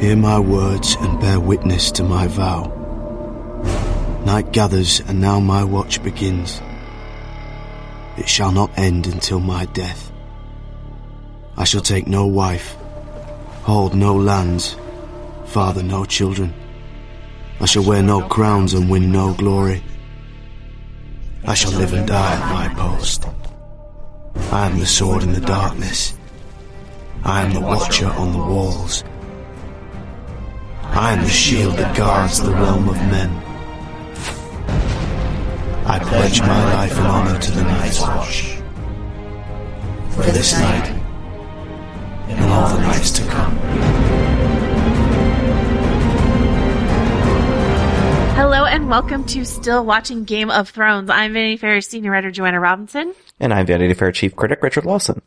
Hear my words and bear witness to my vow. Night gathers, and now my watch begins. It shall not end until my death. I shall take no wife, hold no lands, father no children. I shall wear no crowns and win no glory. I shall live and die at my post. I am the sword in the darkness. I am the watcher on the walls. I am the shield that guards the realm of men. I pledge my life and honor to the Night's Watch. For this night, and all the nights to come. Hello and welcome to Still Watching Game of Thrones. I'm Vanity Fair senior writer Joanna Robinson. And I'm Vanity Fair chief critic Richard Lawson.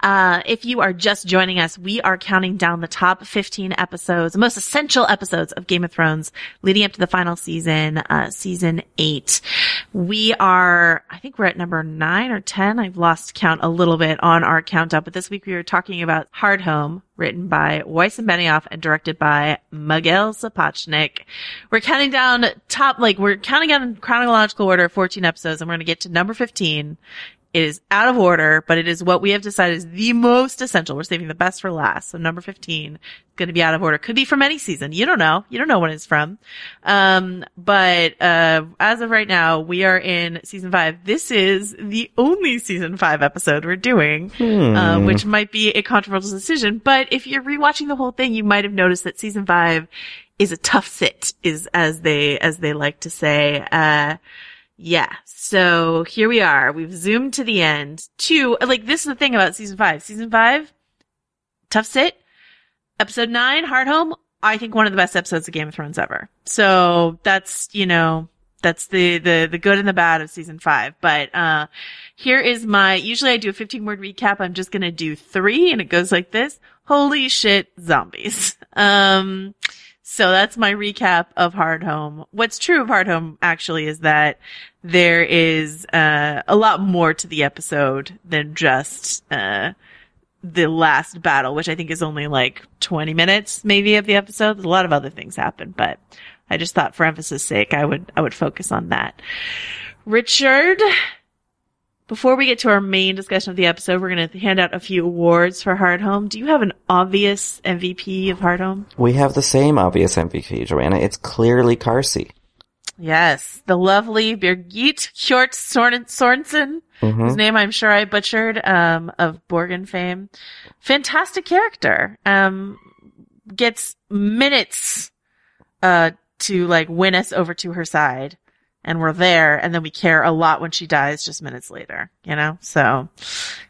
Uh, if you are just joining us, we are counting down the top 15 episodes, the most essential episodes of Game of Thrones leading up to the final season, uh, season eight. We are, I think we're at number nine or 10. I've lost count a little bit on our count up, but this week we were talking about Hardhome, written by Weiss and Benioff and directed by Miguel Sapochnik. We're counting down top, like we're counting down in chronological order 14 episodes and we're going to get to number 15 it is out of order, but it is what we have decided is the most essential. We're saving the best for last. So number 15 is going to be out of order. Could be from any season. You don't know. You don't know when it's from. Um, but, uh, as of right now, we are in season five. This is the only season five episode we're doing, uh, which might be a controversial decision. But if you're rewatching the whole thing, you might have noticed that season five is a tough sit, is as they, as they like to say. Uh, yeah. So here we are. We've zoomed to the end. Two, like this is the thing about season five. Season five, tough sit. Episode nine, Hardhome. I think one of the best episodes of Game of Thrones ever. So that's, you know, that's the, the, the good and the bad of season five. But, uh, here is my, usually I do a 15 word recap. I'm just going to do three and it goes like this. Holy shit, zombies. Um, so that's my recap of Hardhome. What's true of Hardhome actually is that there is uh, a lot more to the episode than just uh, the last battle, which I think is only like 20 minutes maybe of the episode. A lot of other things happen, but I just thought for emphasis sake I would I would focus on that. Richard, before we get to our main discussion of the episode, we're going to hand out a few awards for Hardhome. Do you have an obvious MVP of Hardhome? We have the same obvious MVP, Joanna. It's clearly Karsi. Yes, the lovely Birgitte Hjort Sorensen, whose name I'm sure I butchered, um, of Borgen fame. Fantastic character. Um, gets minutes, uh, to like win us over to her side. And we're there, and then we care a lot when she dies just minutes later, you know? So,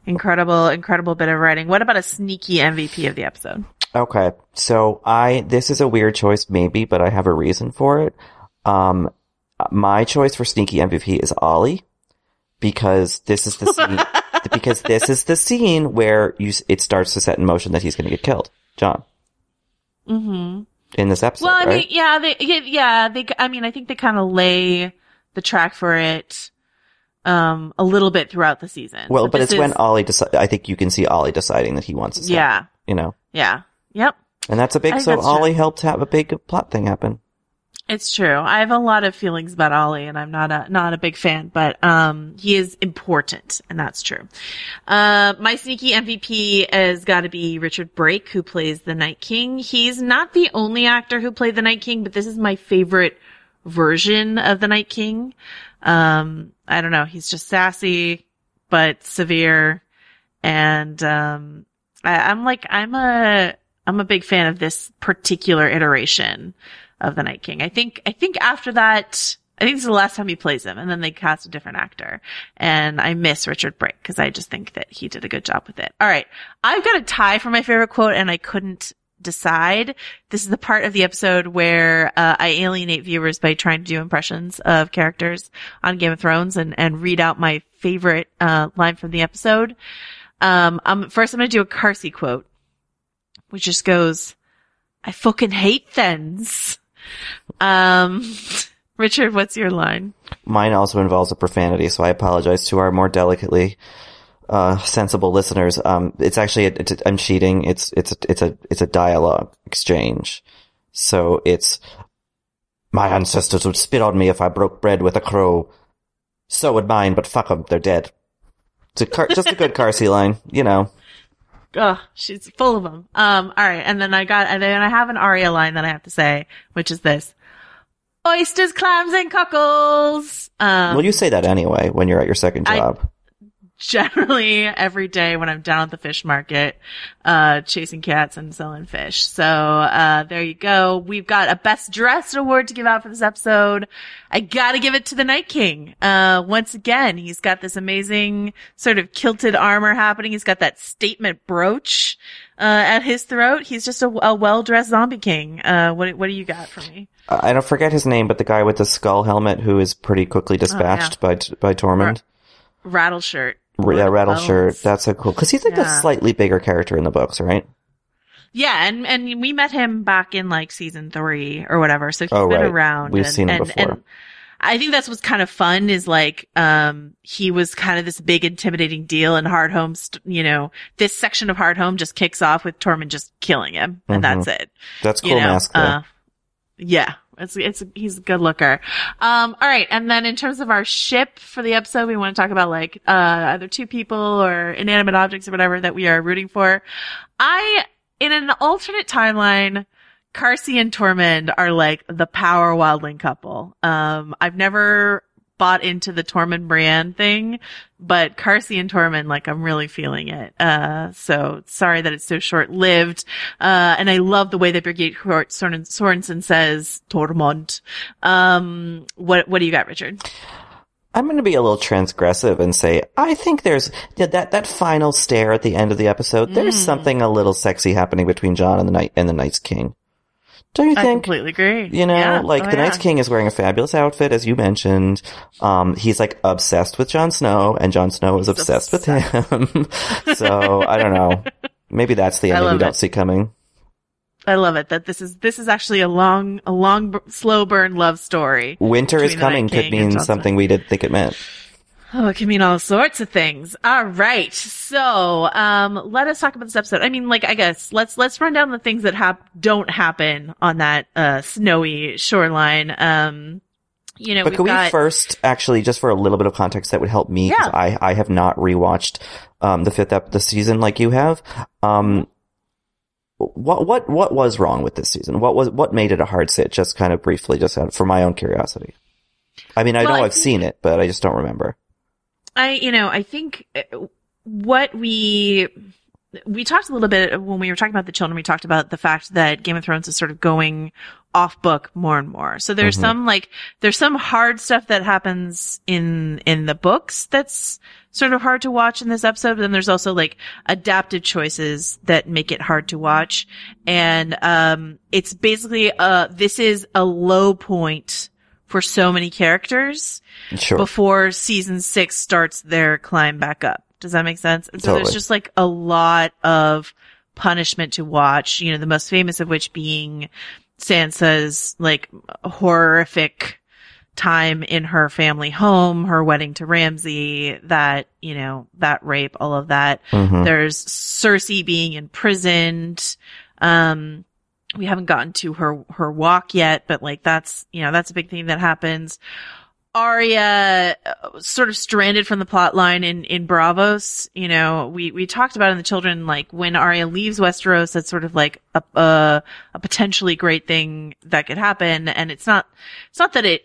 incredible, incredible bit of writing. What about a sneaky MVP of the episode? Okay, so I this is a weird choice, maybe, but I have a reason for it. Um, my choice for sneaky MVP is Olly because this is the scene because this is the scene where you it starts to set in motion that he's going to get killed. Jon. Mm-hmm. in this episode, Well, I right? mean, yeah, they, yeah, yeah, they, I mean, I think they kind of lay the track for it, um, a little bit throughout the season. well, but this it's when Olly deci- I think you can see Olly deciding that he wants to yeah, you know, yeah, yep. and that's a big, so that's true. Olly helped have a big plot thing happen. It's true. I have a lot of feelings about Olly and I'm not a, not a big fan, but, um, he is important and that's true. Uh, my sneaky MVP has got to be Richard Brake, who plays the Night King. He's not the only actor who played the Night King, but this is my favorite version of the Night King. Um, I don't know. He's just sassy, but severe. And, um, I, I'm like, I'm a, I'm a big fan of this particular iteration of the Night King. I think, I think after that, I think this is the last time he plays him and then they cast a different actor. And I miss Richard Brake because I just think that he did a good job with it. All right. I've got a tie for my favorite quote and I couldn't decide. This is the part of the episode where uh, I alienate viewers by trying to do impressions of characters on Game of Thrones and, and read out my favorite uh, line from the episode. Um, um, first I'm going to do a Karsi quote, which just goes, I fucking hate Thenns. Um, Richard, what's your line? Mine also involves a profanity, so I apologize to our more delicately uh, sensible listeners. Um, it's actually a, it's a, I'm cheating. It's it's a, it's a it's a dialogue exchange. So it's my ancestors would spit on me if I broke bread with a crow. So would mine, but fuck them, they're dead. It's a car- just a good Karsi line, you know. Oh, she's full of them. Um, all right. And then I got, and then I have an Arya line that I have to say, which is this. Oysters, clams, and cockles. Um, well, you say that anyway when you're at your second I- job. Generally every day when I'm down at the fish market, uh, chasing cats and selling fish. So, uh, there you go. We've got a best dressed award to give out for this episode. I gotta give it to the Night King. Uh, once again, he's got this amazing sort of kilted armor happening. He's got that statement brooch, uh, at his throat. He's just a, a well-dressed zombie king. Uh, what, what do you got for me? I don't forget his name, but the guy with the skull helmet who is pretty quickly Oh, dispatched by by Tormund. Rattleshirt. Yeah, rattle Bones. shirt. That's so cool because he's like a slightly bigger character in the books, right? Yeah, and and we met him back in like season three or whatever, so he's Oh, been right. around. We've and, seen him and, before. And I think that's what's kind of fun is like um he was kind of this big intimidating deal, and Hardhome, st- you know, this section of Hardhome just kicks off with Tormund just killing him, and Mhm. that's it. That's You cool know, mask uh, yeah. It's, it's, he's a good looker. Um, all right. And then in terms of our ship for the episode, we want to talk about like, uh, either two people or inanimate objects or whatever that we are rooting for. I, in an alternate timeline, Karsi and Tormund are like the power wildling couple. Um, I've never bought into the Tormund Brienne thing, but Karsi and Tormund, like I'm really feeling it. Uh, so sorry that it's so short lived. Uh, and I love the way that Court Soren- Sorensen says Tormund. Um, what, what do you got, Richard? I'm going to be a little transgressive and say I think there's yeah, that that final stare at the end of the episode. There's Mm. something a little sexy happening between Jon and the night and the Night's King. Don't you I think? completely agree. You know, Yeah. like Oh, the yeah. Night's King is wearing a fabulous outfit, as you mentioned. Um, he's like obsessed with Jon Snow, and Jon Snow is obsessed, with him. so I don't know. Maybe that's the end we don't see coming. I love it that this is, this is actually a long, a long, b- slow burn love story. Winter is Between the Night coming could mean something we didn't think it meant. Oh, it can mean all sorts of things. All right. So, um, let us talk about this episode. I mean, like, I guess let's, let's run down the things that hap- don't happen on that, uh, snowy shoreline. Um, you know, But could got, we first, actually, just for a little bit of context that would help me, Yeah. I, I have not rewatched, um, the fifth ep, the season like you have. Um, what, what, what was wrong with this season? What was, what made it a hard sit? Just kind of briefly, just out, for my own curiosity. I mean, I Well, know I I've think- seen it, but I just don't remember. I, you know, I think uh, what we, we talked a little bit when we were talking about the children, we talked about the fact that Game of Thrones is sort of going off book more and more. So there's Mhm. some like, there's some hard stuff that happens in, in the books that's sort of hard to watch in this episode. But then there's also like adapted choices that make it hard to watch. And, um, it's basically, uh, this is a low point for so many characters Sure. before season six starts their climb back up. Does that make sense? And so Totally. there's just like a lot of punishment to watch, you know, the most famous of which being Sansa's like horrific time in her family home, her wedding to Ramsay, that, you know, that rape, all of that. Mhm. There's Cersei being imprisoned. Um, we haven't gotten to her, her walk yet, but like that's, you know, that's a big thing that happens. Arya uh, sort of stranded from the plot line in, in Braavos. You know, we, we talked about in the children, like when Arya leaves Westeros, that's sort of like a, a, a potentially great thing that could happen. And it's not, it's not that it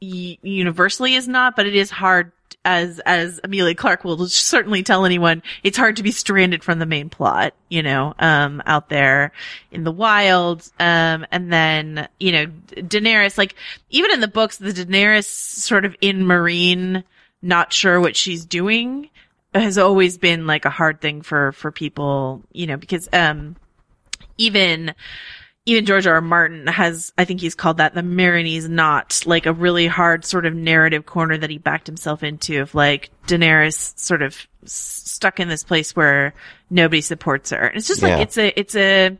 universally is not, but it is hard as, as Emilia Clarke will certainly tell anyone, it's hard to be stranded from the main plot, you know, um, out there in the wild. Um, and then, you know, Daenerys, like, even in the books, the Daenerys sort of in Meereen, not sure what she's doing has always been like a hard thing for, for people, you know, because, um, even, even George R. R. Martin has, I think he's called that the Meereenese knot, like a really hard sort of narrative corner that he backed himself into of like Daenerys sort of s- stuck in this place where nobody supports her. And it's just Yeah. like, it's a, it's a,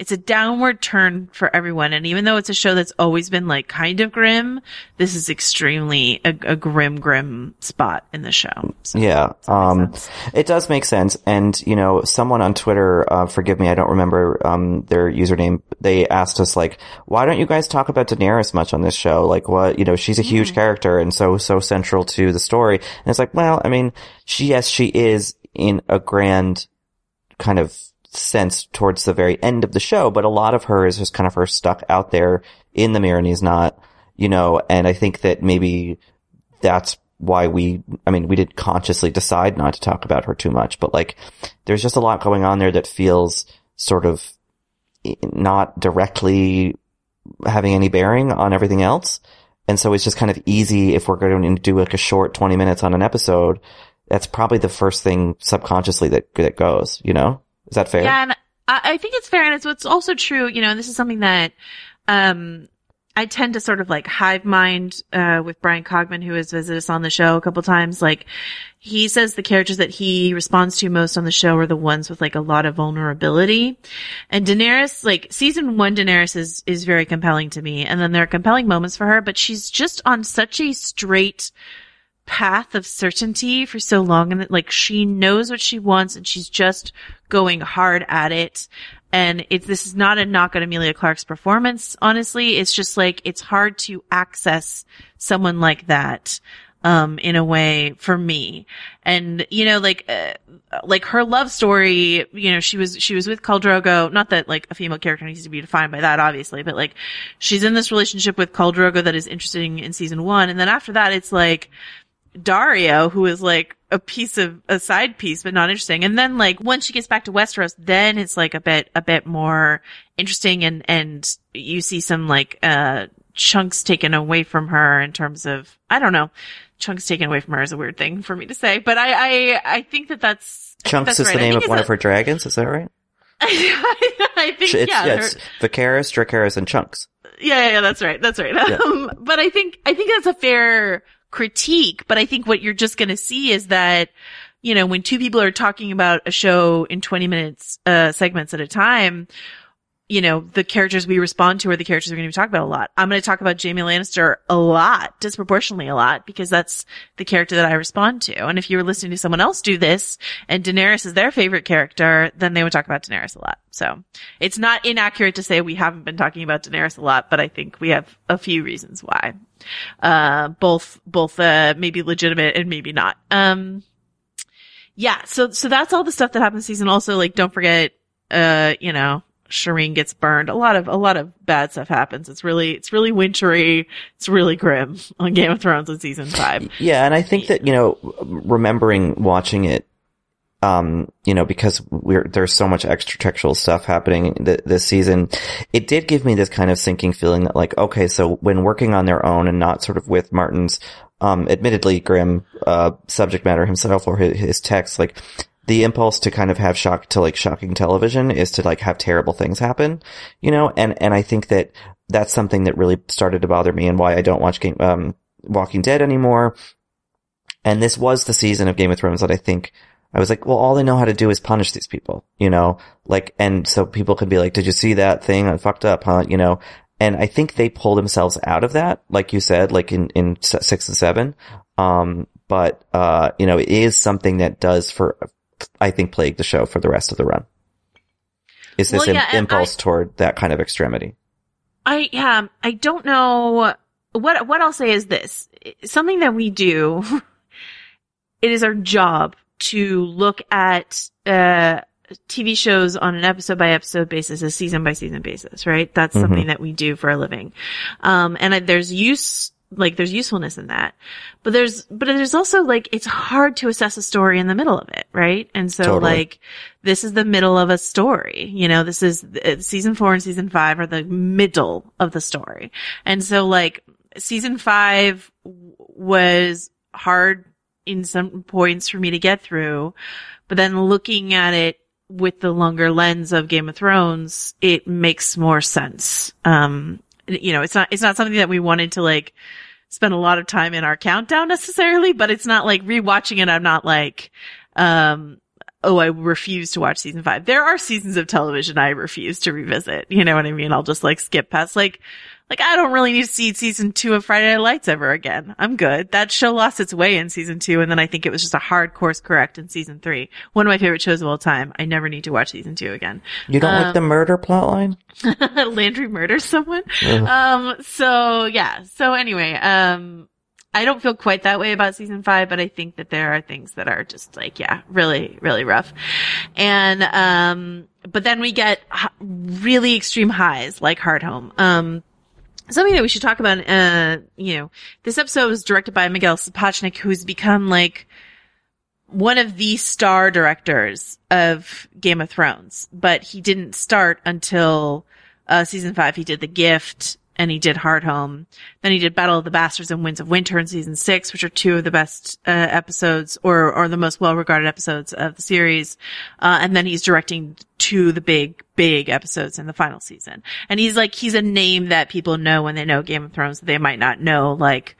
it's a downward turn for everyone. And even though it's a show that's always been like kind of grim, this is extremely a, a grim, grim spot in the show. So, Yeah. Um, it does make sense. And, you know, someone on Twitter, uh, forgive me, I don't remember, um, their username. They asked us, like, why don't you guys talk about Daenerys much on this show? Like, what, you know, she's a huge character and so, so central to the story. And it's like, well, I mean, she, yes, she is in a grand kind of sense towards the very end of the show, but a lot of her is just kind of her stuck out there in the Meereenese knot, you know, and I think that maybe that's why we, I mean, we did consciously decide not to talk about her too much, but like, there's just a lot going on there that feels sort of not directly having any bearing on everything else. And so it's just kind of easy if we're going to do like a short 20 minutes on an episode. That's probably the first thing subconsciously that, that goes, you know? Is that fair? Yeah, and I, think it's fair, and it's what's also true. You know, and this is something that um I tend to sort of like hive mind uh with Bryan Cogman, who has visited us on the show a couple times. Like, he says the characters that he responds to most on the show are the ones with like a lot of vulnerability. And Daenerys, like season one, Daenerys is is very compelling to me, and then there are compelling moments for her, but she's just on such a straight path of certainty for so long and that like she knows what she wants and she's just going hard at it. And it's, this is not a knock on Emilia Clarke's performance, honestly. It's just like, it's hard to access someone like that, um, in a way for me. And, you know, like, uh, like her love story, you know, she was, she was with Khal Drogo. Not that like a female character needs to be defined by that, obviously, but like she's in this relationship with Khal Drogo that is interesting in season one. And then after that, it's like, Daario, who is like a piece of a side piece, but not interesting. And then like once she gets back to Westeros, then it's like a bit, a bit more interesting and, and you see some like, uh, chunks taken away from her in terms of, I don't know, chunks taken away from her is a weird thing for me to say, but I, I, I think that that's, Chunks that's is right. the name of one it's of her dragons, is that right? a- I think, It's, yeah, yeah, it's Vicaris, Dracarys, and Chunks. Yeah, yeah, yeah, that's right. That's right. Um, but I think, I think that's a fair critique, but I think what you're just going to see is that, you know, when two people are talking about a show in 20 minutes, uh, segments at a time, you know, the characters we respond to are the characters we're going to be talking about a lot. I'm going to talk about Jaime Lannister a lot, disproportionately a lot, because that's the character that I respond to. And if you were listening to someone else do this and Daenerys is their favorite character, then they would talk about Daenerys a lot. So it's not inaccurate to say we haven't been talking about Daenerys a lot, but I think we have a few reasons why. Uh, both, both, uh, maybe legitimate and maybe not. Um, yeah, so, so that's all the stuff that happened this season. Also, like, don't forget, uh, you know, Shireen gets burned. A lot of, a lot of bad stuff happens. It's really, it's really wintry. It's really grim on Game of Thrones in season five. Yeah, and I think that, you know, remembering watching it, um, you know, because we're, there's so much extra textual stuff happening th- this season, it did give me this kind of sinking feeling that like, okay, so when working on their own and not sort of with Martin's, um, admittedly grim, uh, subject matter himself or his, his text, like, the impulse to kind of have shock to like shocking television is to like have terrible things happen, you know, and, and I think that that's something that really started to bother me and why I don't watch game, um, Walking Dead anymore. And this was the season of Game of Thrones that I think I was like, well, all they know how to do is punish these people, you know, like, and so people could be like, did you see that thing? I fucked up, huh? You know, and I think they pull themselves out of that, like you said, like in, in six and seven. Um, but, uh, you know, it is something that does for, I think, plagued the show for the rest of the run. Is this Well, yeah, im- impulse I- toward that kind of extremity? I yeah, I don't know what what I'll say is this. Something that we do it is our job to look at uh TV shows on an episode by episode basis, a season by season basis, right? That's Mhm. something that we do for a living. Um and I, there's use like there's usefulness in that. But there's but there's also like it's hard to assess a story in the middle of it, right? And so Totally. like this is the middle of a story. You know, this is uh, season four and season five are the middle of the story. And so like season five w- was hard in some points for me to get through, but then looking at it with the longer lens of Game of Thrones, it makes more sense. Um, you know, it's not, it's not something that we wanted to like spend a lot of time in our countdown necessarily, but it's not like rewatching it. I'm not like, um, oh, I refuse to watch season five. There are seasons of television I refuse to revisit. You know what I mean? I'll just like skip past like, like I don't really need to see season two of Friday Night Lights ever again. I'm good. That show lost its way in season two, and then I think it was just a hard course correct in season three. One of my favorite shows of all time. I never need to watch season two again. You don't Um, like the murder plotline? Landry murders someone. Ugh. Um, so yeah. So anyway, um, I don't feel quite that way about season five, but I think that there are things that are just like, yeah, really, really rough. And, um, but then we get really extreme highs like Hardhome. Um, something that we should talk about, uh, you know, this episode was directed by Miguel Sapochnik, who's become like one of the star directors of Game of Thrones, but he didn't start until, uh, season five. He did The Gift and he did Hardhome. Then he did Battle of the Bastards and Winds of Winter in season six, which are two of the best, uh, episodes or, or the most well-regarded episodes of the series. Uh, and then he's directing of the big, big episodes in the final season. And he's like, he's a name that people know when they know Game of Thrones that they might not know, like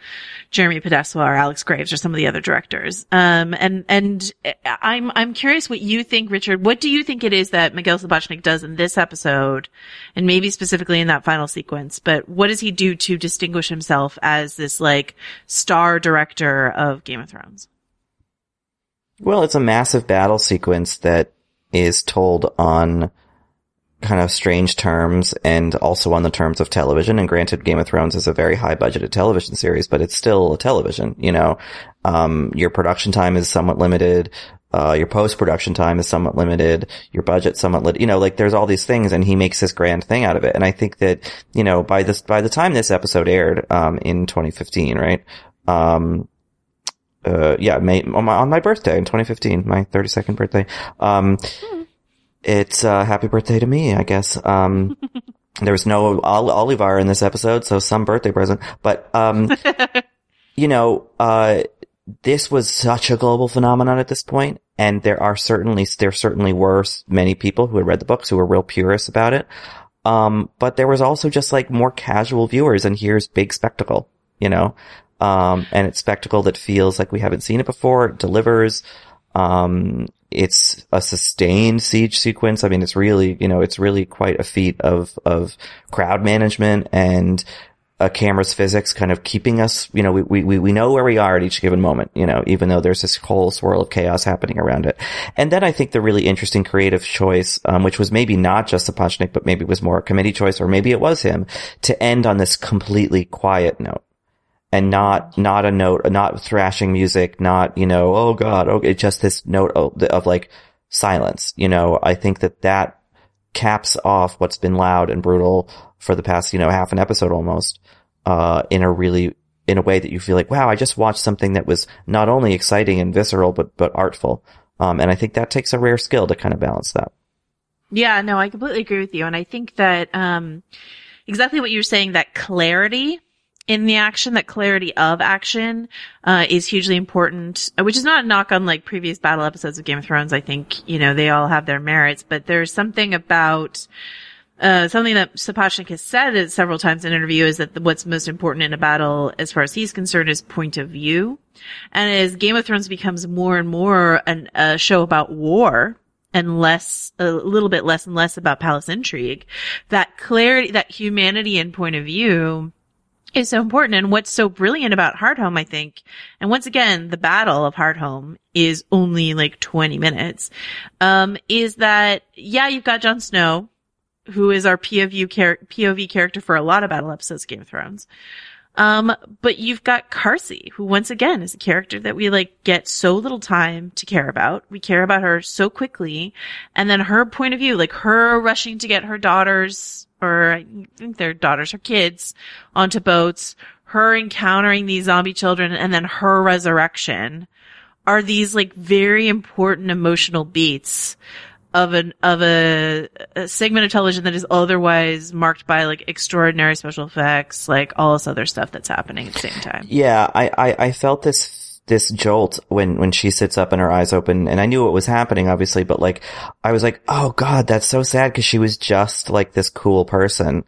Jeremy Podeswa or Alex Graves or some of the other directors. Um, and, and I'm, I'm curious what you think, Richard. What do you think it is that Miguel Sapochnik does in this episode and maybe specifically in that final sequence, but what does he do to distinguish himself as this like star director of Game of Thrones? Well, it's a massive battle sequence that is told on kind of strange terms and also on the terms of television. And granted, Game of Thrones is a very high budgeted television series, but it's still a television, you know, um, your production time is somewhat limited. Uh, your post-production time is somewhat limited. Your budget somewhat lit, you know, like there's all these things and he makes this grand thing out of it. And I think that, you know, by this, by the time this episode aired, um, in 2015, right? Um, uh, yeah, May, on my, on my birthday in 2015, my 32nd birthday. Um, it's, uh, happy birthday to me, I guess. Um, there was no Ol- Olyvar in this episode, so some birthday present, but, um, you know, uh, this was such a global phenomenon at this point, and there are certainly, there certainly were many people who had read the books who were real purists about it. Um, but there was also just like more casual viewers, and here's big spectacle, you know? Um, and it's spectacle that feels like we haven't seen it before. It delivers. Um, it's a sustained siege sequence. I mean, it's really, you know, it's really quite a feat of, of crowd management and a camera's physics kind of keeping us, you know, we, we, we know where we are at each given moment, you know, even though there's this whole swirl of chaos happening around it. And then I think the really interesting creative choice, um, which was maybe not just a Punchnik, but maybe it was more a committee choice, or maybe it was him to end on this completely quiet note and not not a note, not thrashing music, not you know, oh god, okay, just this note of, of like silence. You know, I think that that caps off what's been loud and brutal for the past you know half an episode almost, uh, in a really in a way that you feel like, wow, I just watched something that was not only exciting and visceral but but artful. Um, and I think that takes a rare skill to kind of balance that. Yeah, no, I completely agree with you. And I think that, um, exactly what you're saying, that clarity in the action, that clarity of action, uh, is hugely important, which is not a knock on like previous battle episodes of Game of Thrones. I think, you know, they all have their merits, but there's something about, uh, something that Sapochnik has said several times in an interview is that what's most important in a battle, as far as he's concerned, is point of view. And as Game of Thrones becomes more and more an, a show about war and less, a little bit less and less about palace intrigue, that clarity, that humanity and point of view is so important. And what's so brilliant about Hardhome, I think, and once again, the battle of Hardhome is only like 20 minutes, um, is that, yeah, you've got Jon Snow, who is our POV, char- POV character for a lot of battle episodes of Game of Thrones. Um, but you've got Karsi, who once again is a character that we like get so little time to care about. We care about her so quickly. And then her point of view, like her rushing to get her daughters, or I think their daughters, or kids onto boats, her encountering these zombie children, and then her resurrection are these like very important emotional beats of an of a, a, segment of television that is otherwise marked by like extraordinary special effects, like all this other stuff that's happening at the same time. Yeah, I, I, I felt this this jolt when when she sits up and her eyes open, and I knew what was happening, obviously, but like I was like, oh god, that's so sad because she was just like this cool person.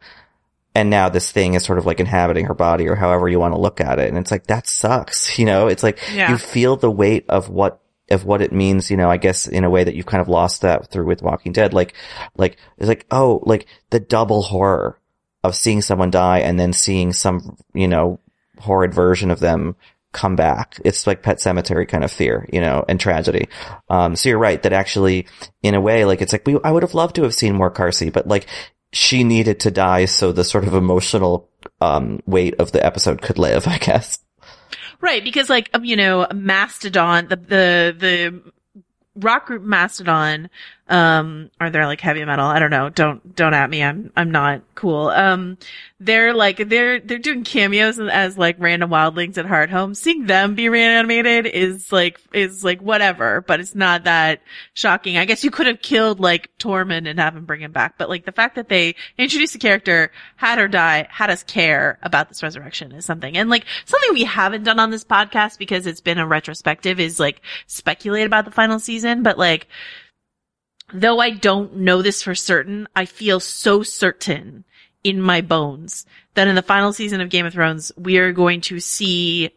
And now this thing is sort of like inhabiting her body or however you want to look at it. And it's like, that sucks. You know, it's like Yeah. you feel the weight of what of what it means, you know, I guess in a way that you've kind of lost that through with Walking Dead. Like, like, it's like, oh, like the double horror of seeing someone die and then seeing some, you know, horrid version of them come back. It's like pet cemetery kind of fear, you know, and tragedy. Um, so you're right that actually, in a way, like it's like we, I would have loved to have seen more Karsi, but like she needed to die so the sort of emotional, um, weight of the episode could live, I guess. Right, because like um, you know, Mastodon, the the the rock group Mastodon, um, or they're like heavy metal. I don't know. Don't don't at me. I'm I'm not cool. Um, they're like they're they're doing cameos as like random wildlings at Hardhome. Seeing them be reanimated is like is like whatever, but it's not that shocking. I guess you could have killed like Tormund and have him bring him back, but like the fact that they introduced a character, had her die, had us care about this resurrection is something. And like something we haven't done on this podcast because it's been a retrospective is like speculate about the final season, but like though I don't know this for certain, I feel so certain in my bones that in the final season of Game of Thrones, we are going to see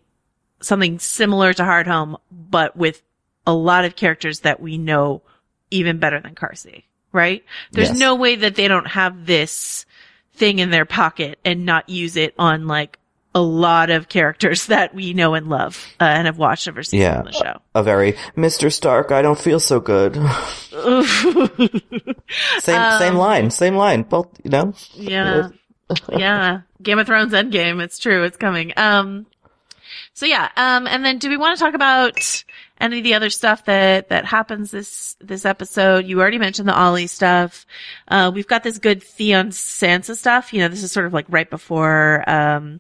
something similar to Hardhome, but with a lot of characters that we know even better than Karsi, right? There's Yes. no way that they don't have this thing in their pocket and not use it on like a lot of characters that we know and love uh, and have watched ever since Yeah. on the show. A very, Mr. Stark, I don't feel so good. same, same line, same line. Both, you know? Yeah. yeah. Game of Thrones Endgame. It's true. It's coming. Um, so yeah. Um, and then do we want to talk about any of the other stuff that, that happens this, this episode? You already mentioned the Olly stuff. Uh, we've got this good Theon Sansa stuff. You know, this is sort of like right before, um,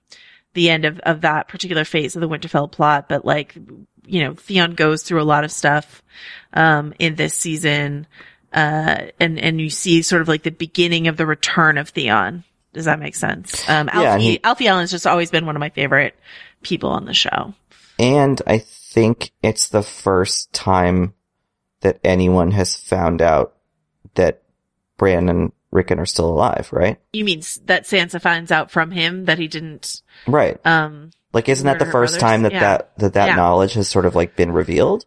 the end of, of that particular phase of the Winterfell plot, but like, you know, Theon goes through a lot of stuff, um, in this season. Uh, and, and you see sort of like the beginning of the return of Theon. Does that make sense? Um, Alfie, Yeah, he- Alfie Allen's just always been one of my favorite people on the show. And I think it's the first time that anyone has found out that Bran and Rickon are still alive, right? You mean that Sansa finds out from him that he didn't, Right. um, Like, isn't that the first brothers? time that Yeah. that, that that Yeah. knowledge has sort of like been revealed?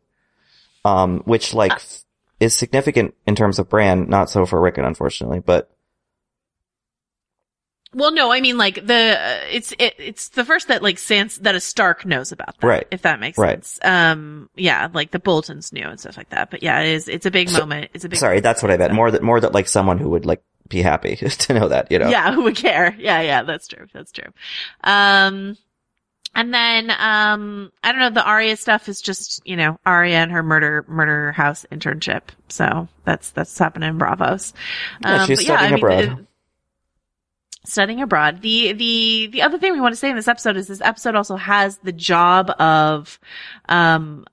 Um, which like Uh, f- is significant in terms of Bran, not so for Rickon, unfortunately, but well, no, I mean like the, uh, it's, it, it's the first that like Sansa, that a Stark knows about that. Right. If that makes Right. sense. Um, yeah, like the Boltons knew and stuff like that. But yeah, it is, it's a big So- moment. It's a big sorry, that's what I meant. More that, more that like someone who would like be happy to know that, you know? Yeah, who would care? Yeah, yeah, that's true. That's true. Um, and then, um, I don't know, the Arya stuff is just, you know, Arya and her murder, murder house internship. So that's, that's happening in Braavos. Yeah, she's studying abroad. the- studying abroad. The, the, the other thing we want to say in this episode is this episode also has the job of, um,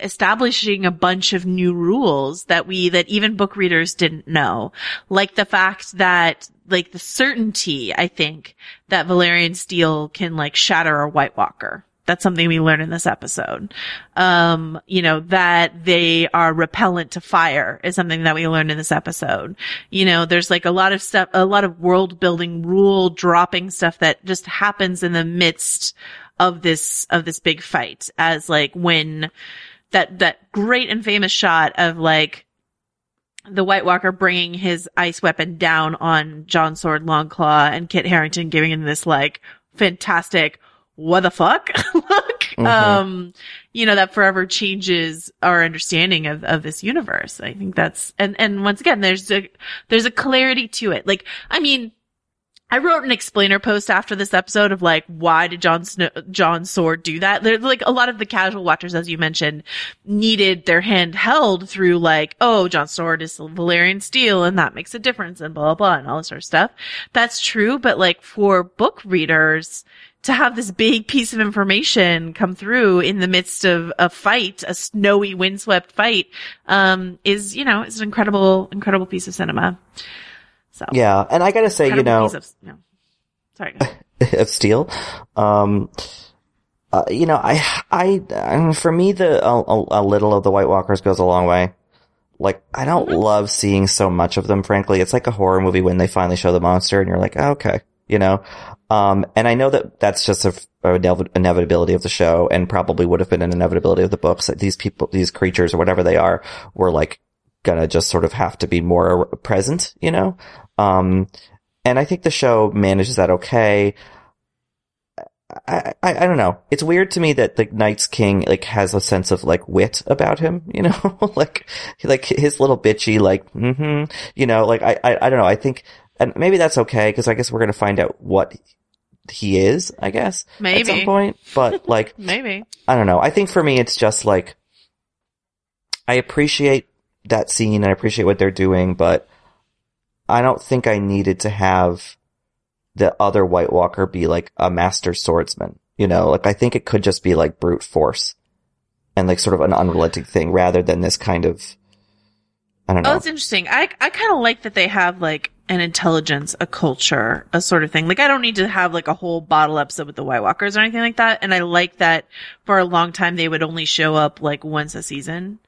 establishing a bunch of new rules that we, that even book readers didn't know. Like the fact that, like the certainty, I think, that Valyrian steel can like shatter a White Walker. That's something we learn in this episode. Um, you know, that they are repellent to fire is something that we learned in this episode. You know, there's like a lot of stuff, a lot of world building, rule dropping stuff that just happens in the midst of this, of this big fight as like when that, that great and famous shot of like, the White Walker bringing his ice weapon down on Jon Sword Longclaw and Kit Harington giving him this like fantastic, what the fuck look. Mhm. Um, you know, that forever changes our understanding of, of this universe. I think that's, and, and once again, there's a, there's a clarity to it. Like, I mean, I wrote an explainer post after this episode of like, why did Jon Snow, Jon Sword do that? There's like a lot of the casual watchers, as you mentioned, needed their hand held through like, oh, Jon Sword is Valyrian steel and that makes a difference and blah, blah, blah and all this sort of stuff. That's true. But like for book readers, to have this big piece of information come through in the midst of a fight, a snowy, windswept fight, um, is, you know, is an incredible, incredible piece of cinema. So. Yeah. And I gotta say, you know, of- no. Sorry. of steel. Um, uh, you know, I, I, I, for me, the, a, a, little of the White Walkers goes a long way. Like, I don't love seeing so much of them, frankly. It's like a horror movie when they finally show the monster and you're like, oh, okay, you know? Um, and I know that that's just a, a inevitability of the show and probably would have been an inevitability of the books that these people, these creatures or whatever they are, were like gonna just sort of have to be more present, you know? Um, and I think the show manages that okay. I, I, I don't know. It's weird to me that the Night's King, like, has a sense of, like, wit about him, you know? like, like, his little bitchy, like, mm-hmm, you know, like, I, I, I don't know. I think, and maybe that's okay, because I guess we're gonna find out what he is, I guess. At some Maybe. point. But, like, Maybe. I don't know. I think for me, it's just like, I appreciate that scene and I appreciate what they're doing, but I don't think I needed to have the other White Walker be like a master swordsman. You know, like I think it could just be like brute force and like sort of an unrelenting thing rather than this kind of, I don't Oh, know. it's interesting. I I kind of like that they have like an intelligence, a culture, a sort of thing. Like I don't need to have like a whole bottle episode with the White Walkers or anything like that. And I like that for a long time they would only show up like once a season.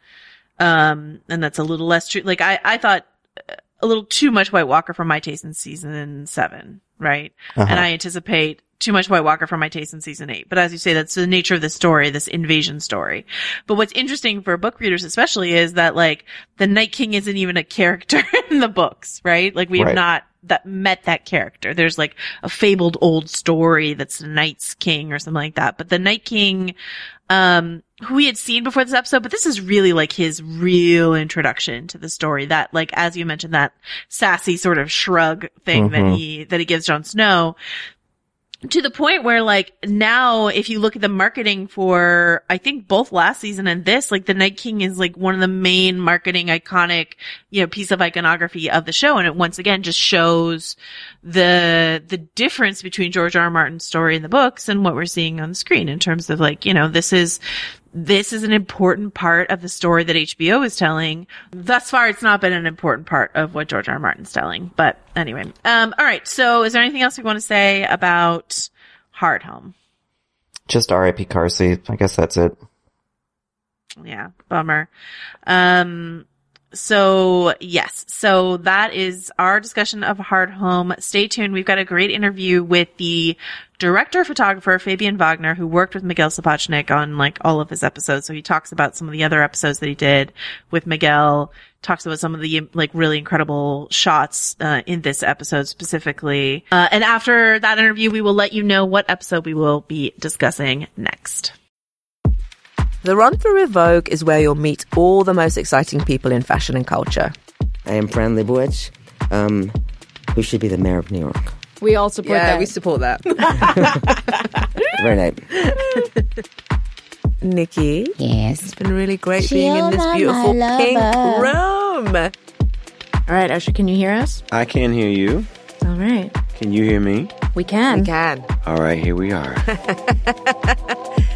Um, and that's a little less true. Like I I thought uh, a little too much White Walker for my taste in season seven, right? Uh-huh. And I anticipate too much White Walker for my taste in season eight. But as you say, that's the nature of the story, this invasion story. But what's interesting for book readers especially is that like the Night King isn't even a character in the books, right? Like we have Right. not that met that character. There's like a fabled old story that's the Night's King or something like that. But the Night King, um, who we had seen before this episode, but this is really like his real introduction to the story. That like, as you mentioned, that sassy sort of shrug thing that Mhm. he, that he gives Jon Snow to the point where like now if you look at the marketing for I think both last season and this like the Night King is like one of the main marketing iconic you know piece of iconography of the show and it once again just shows the the difference between George R. R. Martin's story in the books and what we're seeing on the screen in terms of like you know this is this is an important part of the story that HBO is telling. Thus far, it's not been an important part of what George R. R. Martin's telling. But anyway, um, all right. So, is there anything else we want to say about Hardhome? Just R.I.P. Karsi. I guess that's it. Yeah, bummer. Um, so yes, so that is our discussion of Hardhome. Stay tuned. We've got a great interview with the director photographer Fabian Wagner, who worked with Miguel Sapochnik on like all of his episodes. So he talks about some of the other episodes that he did with Miguel. Talks about some of the like really incredible shots uh, in this episode specifically. Uh, and after that interview, we will let you know what episode we will be discussing next. The Run Through with Vogue is where you'll meet all the most exciting people in fashion and culture. I am Fran Lebowitz, um, who should be the mayor of New York. We all support yeah, that. we support that. Very nice. Nikki, Yes. it's been really great being in this beautiful pink room. all right, Usher, can you hear us? I can hear you. All right. Can you hear me? We can. We can. All right, here we are.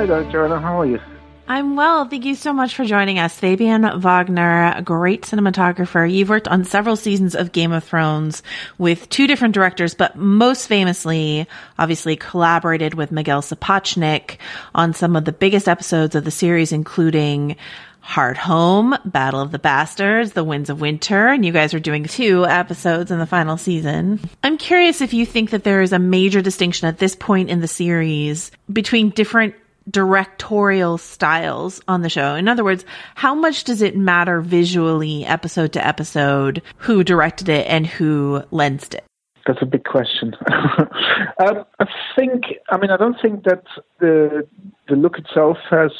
Hi there, Joanna. How are you? I'm well. Thank you so much for joining us. Fabian Wagner, a great cinematographer. You've worked on several seasons of Game of Thrones with two different directors, but most famously, obviously collaborated with Miguel Sapochnik on some of the biggest episodes of the series, including Hardhome, Battle of the Bastards, The Winds of Winter, and you guys are doing two episodes in the final season. I'm curious if you think that there is a major distinction at this point in the series between different directorial styles on the show. In other words, how much does it matter visually, episode to episode, who directed it and who lensed it? That's a big question. um, I think, I mean, I don't think that the the look itself has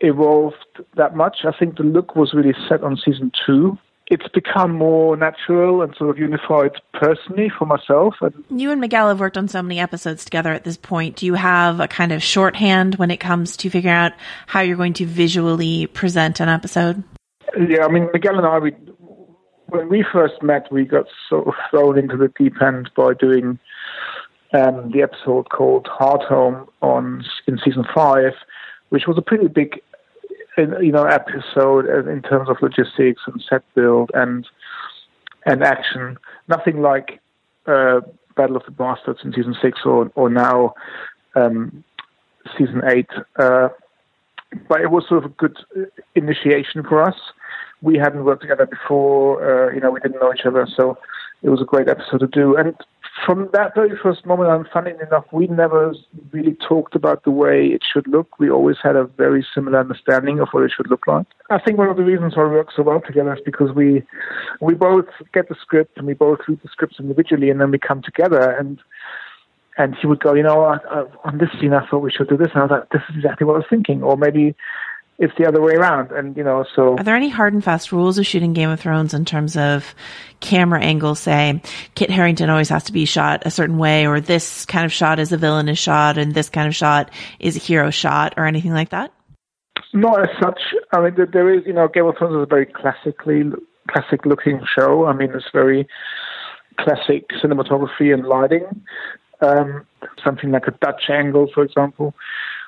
evolved that much. I think the look was really set on season two it's become more natural and sort of unified personally for myself. And you and Miguel have worked on so many episodes together at this point. Do you have a kind of shorthand when it comes to figuring out how you're going to visually present an episode? Yeah, I mean, Miguel and I, we, when we first met, we got sort of thrown into the deep end by doing um, the episode called Hardhome on in season five, which was a pretty big you know episode in terms of logistics and set build and and action. Nothing like uh, Battle of the Bastards in season six or or now um, season eight. Uh, but it was sort of a good initiation for us. We hadn't worked together before. Uh, you know, we didn't know each other, so it was a great episode to do. And from that very first moment, and funny enough, we never really talked about the way it should look. We always had a very similar understanding of what it should look like. I think one of the reasons why we work so well together is because we we both get the script and we both read the scripts individually, and then we come together and and he would go, you know, I, I, on this scene, I thought we should do this, and I was like, this is exactly what I was thinking, or maybe it's the other way around. And, you know, so. Are there any hard and fast rules of shooting Game of Thrones in terms of camera angles? Say, Kit Harington always has to be shot a certain way, or this kind of shot is a villainous shot, and this kind of shot is a hero shot, or anything like that? Not as such. I mean, there is, you know, Game of Thrones is a very classically, classic looking show. I mean, it's very classic cinematography and lighting. Um, something like a Dutch angle, for example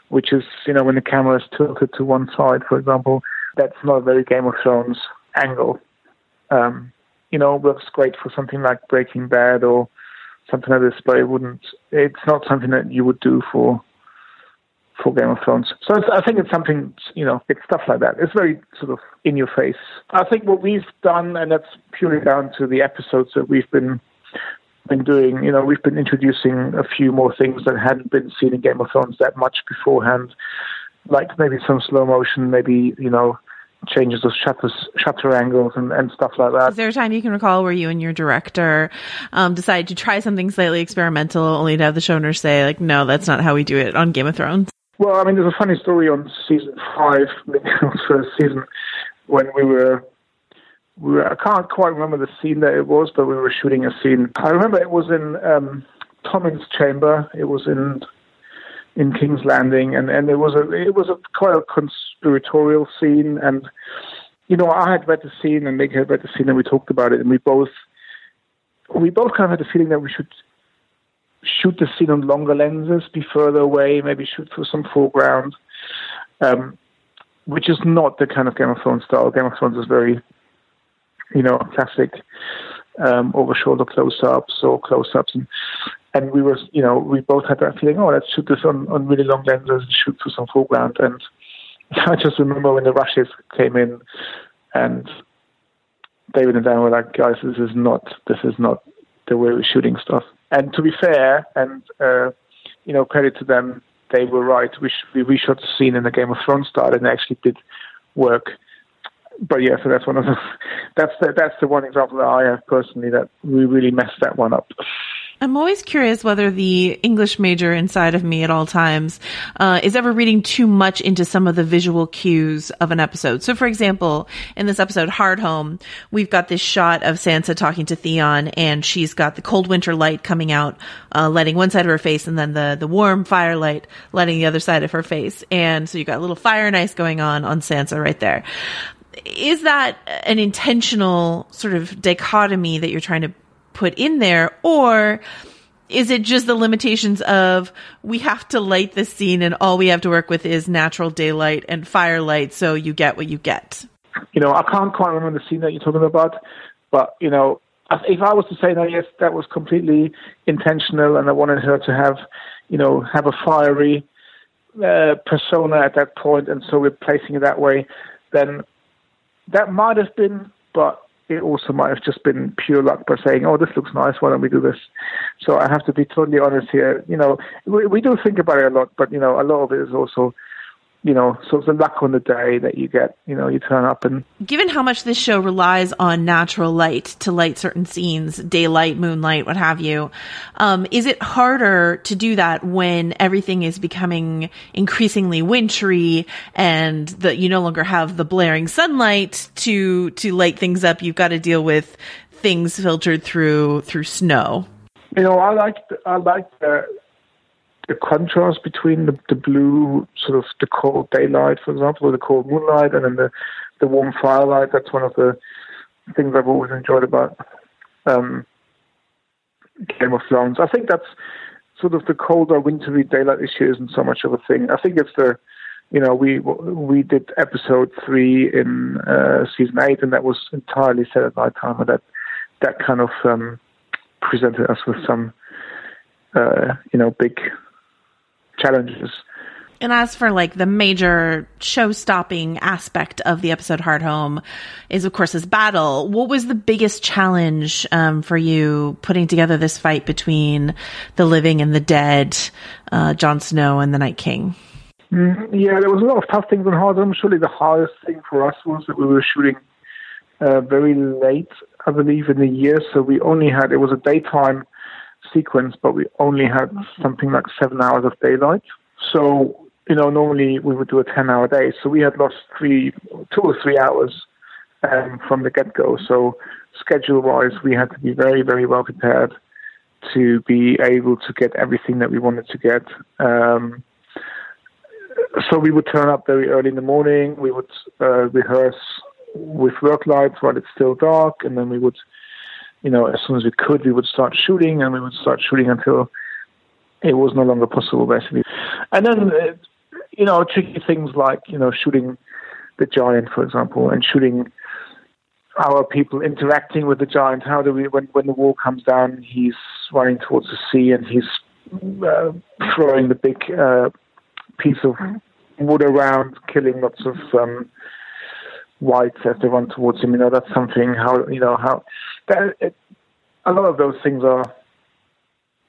which is, you know, when the camera is tilted to one side, for example, that's not a very Game of Thrones angle. Um, you know, works great for something like Breaking Bad or something like this, but it wouldn't. It's not something that you would do for for Game of Thrones. So I think it's something, you know, it's stuff like that. It's very sort of in your face. I think what we've done, and that's purely down to the episodes that we've been been doing, you know, we've been introducing a few more things that hadn't been seen in Game of Thrones that much beforehand, like maybe some slow motion, maybe, you know, changes of shutter, shutter angles and, and stuff like that. Is there a time you can recall where you and your director um, decided to try something slightly experimental only to have the showrunner say, like, no, that's not how we do it on Game of Thrones? Well, I mean, there's a funny story on season five, first season, when we were we were, I can't quite remember the scene that it was, but we were shooting a scene. I remember it was in um, Tommen's chamber. It was in in King's Landing, and, and it was a it was a quite a conspiratorial scene. And you know, I had read the scene, and Nick had read the scene, and we talked about it, and we both we both kind of had the feeling that we should shoot the scene on longer lenses, be further away, maybe shoot for some foreground. Um, which is not the kind of Game of Thrones style. Game of Thrones is very you know, classic um, over shoulder close ups or close ups. And, and we were, you know, we both had that feeling, oh, let's shoot this on, on really long lenses and shoot for some foreground. And I just remember when the rushes came in and David and Dan were like, guys, this is not, this is not the way we're shooting stuff. And to be fair, and uh, you know, credit to them, they were right. We sh- we reshot the scene in the Game of Thrones style, and actually did work. But yeah, so that's one of the that's the, that's the one example that I have personally that we really messed that one up. I'm always curious whether the English major inside of me at all times uh, is ever reading too much into some of the visual cues of an episode. So, for example, in this episode, Hardhome, we've got this shot of Sansa talking to Theon, and she's got the cold winter light coming out, uh, lighting one side of her face, and then the the warm firelight lighting the other side of her face. And so you've got a little fire and ice going on on Sansa right there. Is that an intentional sort of dichotomy that you're trying to put in there or is it just the limitations of we have to light the scene and all we have to work with is natural daylight and firelight so you get what you get? You know i can't quite remember the scene that you're talking about but you know if i was to say that yes that was completely intentional and i wanted her to have you know have a fiery uh, persona at that point and so we're placing it that way then that might have been but it also might have just been pure luck by saying, "Oh, this looks nice. Why don't we do this?" So I have to be totally honest here. You know, we, we do think about it a lot, but you know, a lot of it is also you know, sort of the luck on the day that you get, you know, you turn up and. Given how much this show relies on natural light to light certain scenes, daylight, moonlight, what have you, um, is it harder to do that when everything is becoming increasingly wintry and that you no longer have the blaring sunlight to, to light things up? You've got to deal with things filtered through, through snow. You know, I like, I like the, the contrast between the, the blue, sort of the cold daylight, for example, or the cold moonlight, and then the, the warm firelight. That's one of the things I've always enjoyed about um, Game of Thrones. I think that's sort of the colder, wintry daylight issue isn't so much of a thing. I think it's the, you know, we we did episode three in uh, season eight, and that was entirely set at night time, and that that kind of um, presented us with some, uh, you know, big challenges. And as for like the major show stopping aspect of the episode Hardhome is of course this battle. What was the biggest challenge um, for you putting together this fight between the living and the dead, uh, Jon Snow and the Night King? Mm, yeah, there was a lot of tough things on Hardhome. Surely the hardest thing for us was that we were shooting uh, very late, I believe, in the year. So we only had, it was a daytime sequence, but we only had something like seven hours of daylight. So, you know, normally we would do a 10 hour day. So we had lost three, two or three hours um, from the get go. So, schedule wise, we had to be very, very well prepared to be able to get everything that we wanted to get. Um, so we would turn up very early in the morning. We would uh, rehearse with work lights while it's still dark, and then we would you know, as soon as we could, we would start shooting, and we would start shooting until it was no longer possible, basically. And then, uh, you know, tricky things like you know shooting the giant, for example, and shooting our people interacting with the giant. How do we, when when the wall comes down, he's running towards the sea, and he's uh, throwing the big uh, piece of wood around, killing lots of um, whites as they run towards him. You know, that's something. How you know how that, it, a lot of those things are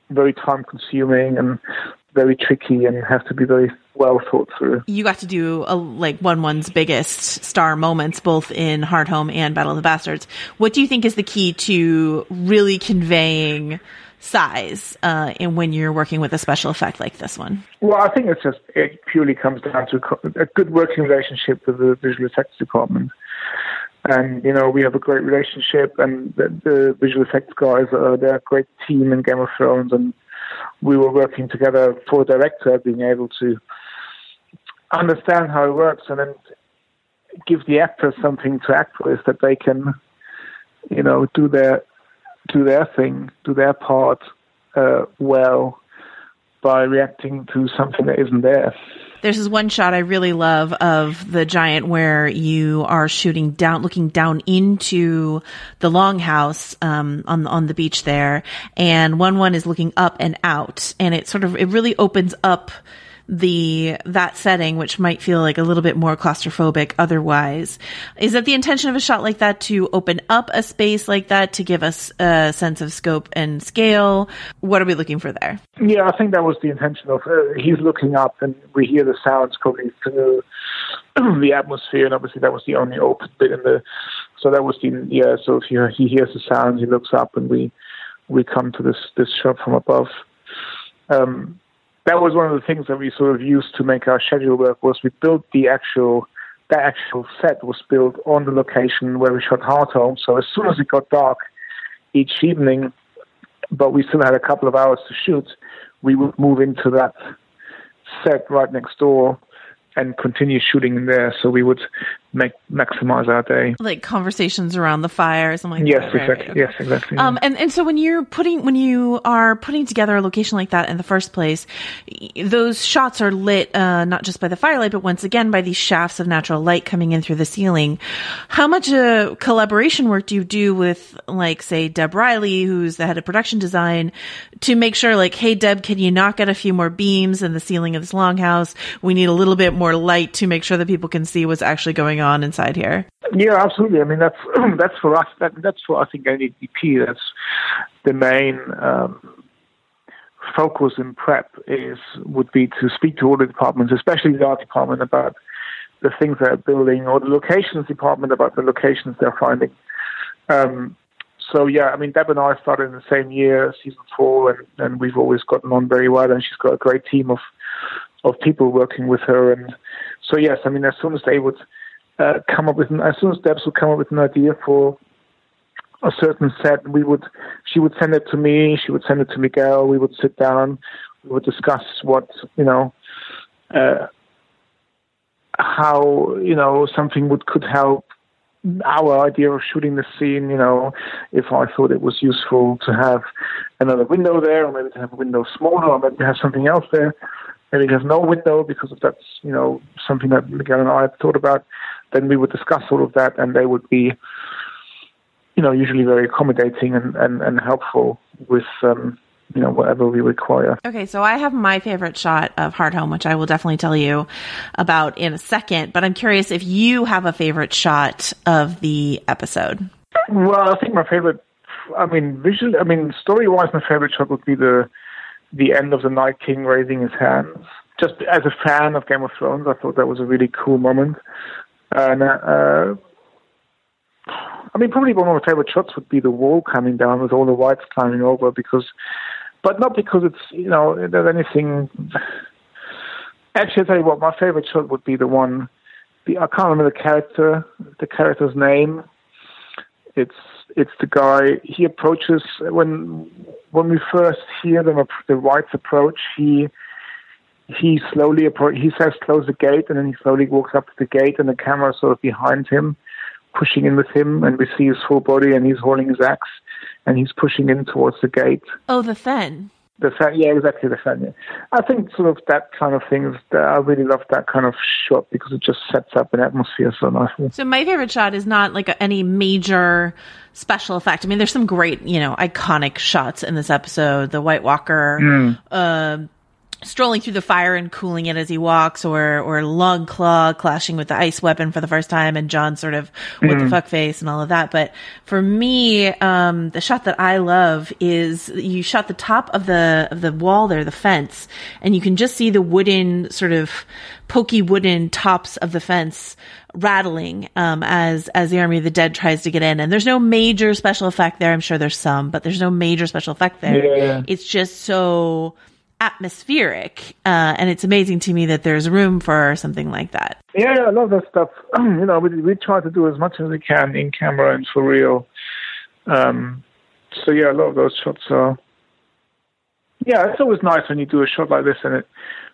very time consuming and very tricky and have to be very well thought through. You got to do a, like Wun Wun's biggest star moments, both in Hardhome and Battle of the Bastards. What do you think is the key to really conveying size uh, and when you're working with a special effect like this one? Well, I think it's just it purely comes down to a good working relationship with the visual effects department. And you know we have a great relationship, and the, the visual effects guys are they're a great team in Game of Thrones, and we were working together for director, being able to understand how it works, and then give the actors something to act with that they can, you know, do their do their thing, do their part uh, well by reacting to something that isn't there. There's this one shot I really love of the giant where you are shooting down, looking down into the longhouse um, on on the beach there, and Wun Wun is looking up and out, and it sort of it really opens up the that setting, which might feel like a little bit more claustrophobic otherwise. Is that the intention of a shot like that to open up a space like that to give us a sense of scope and scale? What are we looking for there? Yeah, I think that was the intention of. Uh, he's looking up, and we hear the sounds coming through the atmosphere, and obviously that was the only open bit in the. So that was the yeah. So if he he hears the sounds, he looks up, and we we come to this this shot from above. Um, that was one of the things that we sort of used to make our schedule work. Was we built the actual that actual set was built on the location where we shot Heart Hardhome. So as soon as it got dark each evening, but we still had a couple of hours to shoot, we would move into that set right next door and continue shooting in there. So we would make maximize our day. Like conversations around the fire, something like yes, that. Exactly. Right, Yes, exactly. Um, and, and so when you're putting, when you are putting together a location like that in the first place, those shots are lit, uh, not just by the firelight, but once again by these shafts of natural light coming in through the ceiling. How much uh, collaboration work do you do with, like, say, Deb Riley, who's the head of production design, to make sure, like, hey, Deb, can you knock out a few more beams in the ceiling of this longhouse? We need a little bit more light to make sure that people can see what's actually going on inside here. Yeah, absolutely. I mean, that's that's for us. That, that's for I think NDP. That's the main um, focus in prep is would be to speak to all the departments, especially the art department, about the things they're building, or the locations department about the locations they're finding. Um, so yeah, I mean, Deb and I started in the same year, season four, and, and we've always gotten on very well. And she's got a great team of of people working with her. And so yes, I mean, as soon as they would uh, come up with, an, as soon as Debs would come up with an idea for a certain set, we would, she would send it to me, she would send it to Miguel, we would sit down, we would discuss what, you know, uh, how, you know, something would, could help our idea of shooting the scene, you know, if I thought it was useful to have another window there, or maybe to have a window smaller, or maybe to have something else there. Maybe have no window because if that's, you know, something that Miguel and I have thought about, then we would discuss all of that and they would be, you know, usually very accommodating and, and, and helpful with, um, you know, whatever we require. Okay, so I have my favorite shot of Hardhome, which I will definitely tell you about in a second, but I'm curious if you have a favorite shot of the episode. Well, I think my favorite, I mean, visually, I mean, story wise, my favorite shot would be the, the end of the Night King raising his hands. Just as a fan of Game of Thrones, I thought that was a really cool moment. And uh, I mean, probably one of my favorite shots would be the wall coming down with all the whites climbing over, because, but not because it's you know there's anything. Actually, I'll tell you what, my favorite shot would be the one. The I can't remember the character, the character's name. It's it's the guy. He approaches when when we first hear them the whites approach. He he slowly approach. He says close the gate, and then he slowly walks up to the gate, and the camera sort of behind him, pushing in with him, and we see his full body, and he's holding his axe, and he's pushing in towards the gate. Oh, the Fen. The Fen, yeah, exactly the. Yeah. I think sort of that kind of thing. I really love that kind of shot because it just sets up an atmosphere so nicely. So my favorite shot is not like any major special effect. I mean, there's some great, you know, iconic shots in this episode. The White Walker. Mm. Uh, strolling through the fire and cooling it as he walks, or or Longclaw clashing with the ice weapon for the first time, and Jon sort of with Mm-hmm. the fuck face and all of that. But for me, um, the shot that I love is you shot the top of the of the wall there, the fence, and you can just see the wooden sort of pokey wooden tops of the fence rattling um, as as the army of the dead tries to get in and there's no major special effect there i'm sure there's some but there's no major special effect there Yeah. it's just so atmospheric uh, and it's amazing to me that there's room for something like that Yeah, I love that stuff. you know, we we try to do as much as we can in camera and for real. Um, so yeah, a lot of those shots are. Yeah, it's always nice when you do a shot like this and it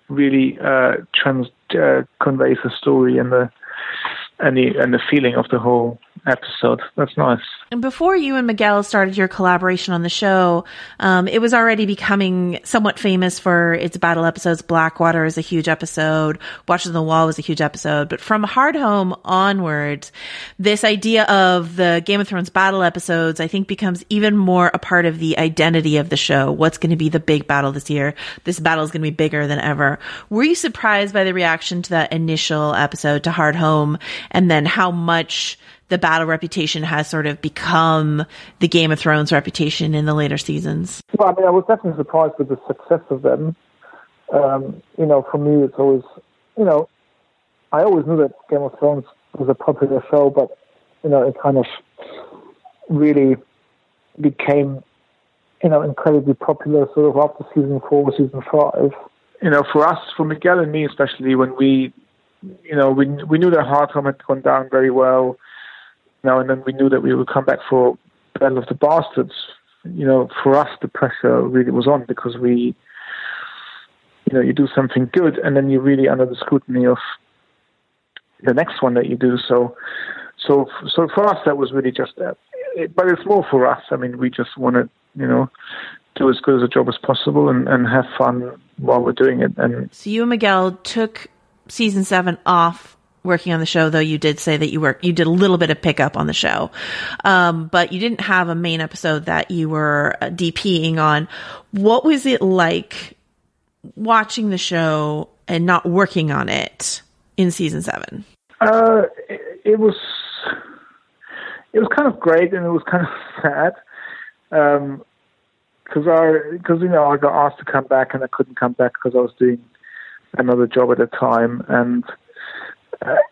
really uh, trans uh, conveys the story and the and the and the feeling of the whole episode. That's nice. And before you and Miguel started your collaboration on the show, um, it was already becoming somewhat famous for its battle episodes. Blackwater is a huge episode. Watchers on the Wall was a huge episode. But from Hardhome onwards, this idea of the Game of Thrones battle episodes, I think becomes even more a part of the identity of the show. What's going to be the big battle this year? This battle is going to be bigger than ever. Were you surprised by the reaction to that initial episode to Hardhome and then how much the battle reputation has sort of become the Game of Thrones reputation in the later seasons? Well, I mean, I was definitely surprised with the success of them. Um, you know, for me, it's always, you know, I always knew that Game of Thrones was a popular show, but, you know, it kind of really became, you know, incredibly popular sort of after season four, season five. You know, for us, for Miguel and me especially, when we, you know, we we knew that Hardhome had gone down very well know, and then we knew that we would come back for Battle of the Bastards. You know, for us, the pressure really was on because we, you know, you do something good, and then you're really under the scrutiny of the next one that you do. So, so, so for us, that was really just that. But it's more for us. I mean, we just want to, you know, do as good as a job as possible and, and have fun while we're doing it. And so you and Miguel took season seven off working on the show, though you did say that you were you did a little bit of pickup on the show, um, but you didn't have a main episode that you were uh, DPing on. What was it like watching the show and not working on it in season seven? Uh, it, was it was kind of great and it was kind of sad. Um, because I, because you know, I got asked to come back and I couldn't come back because I was doing another job at the time, and uh,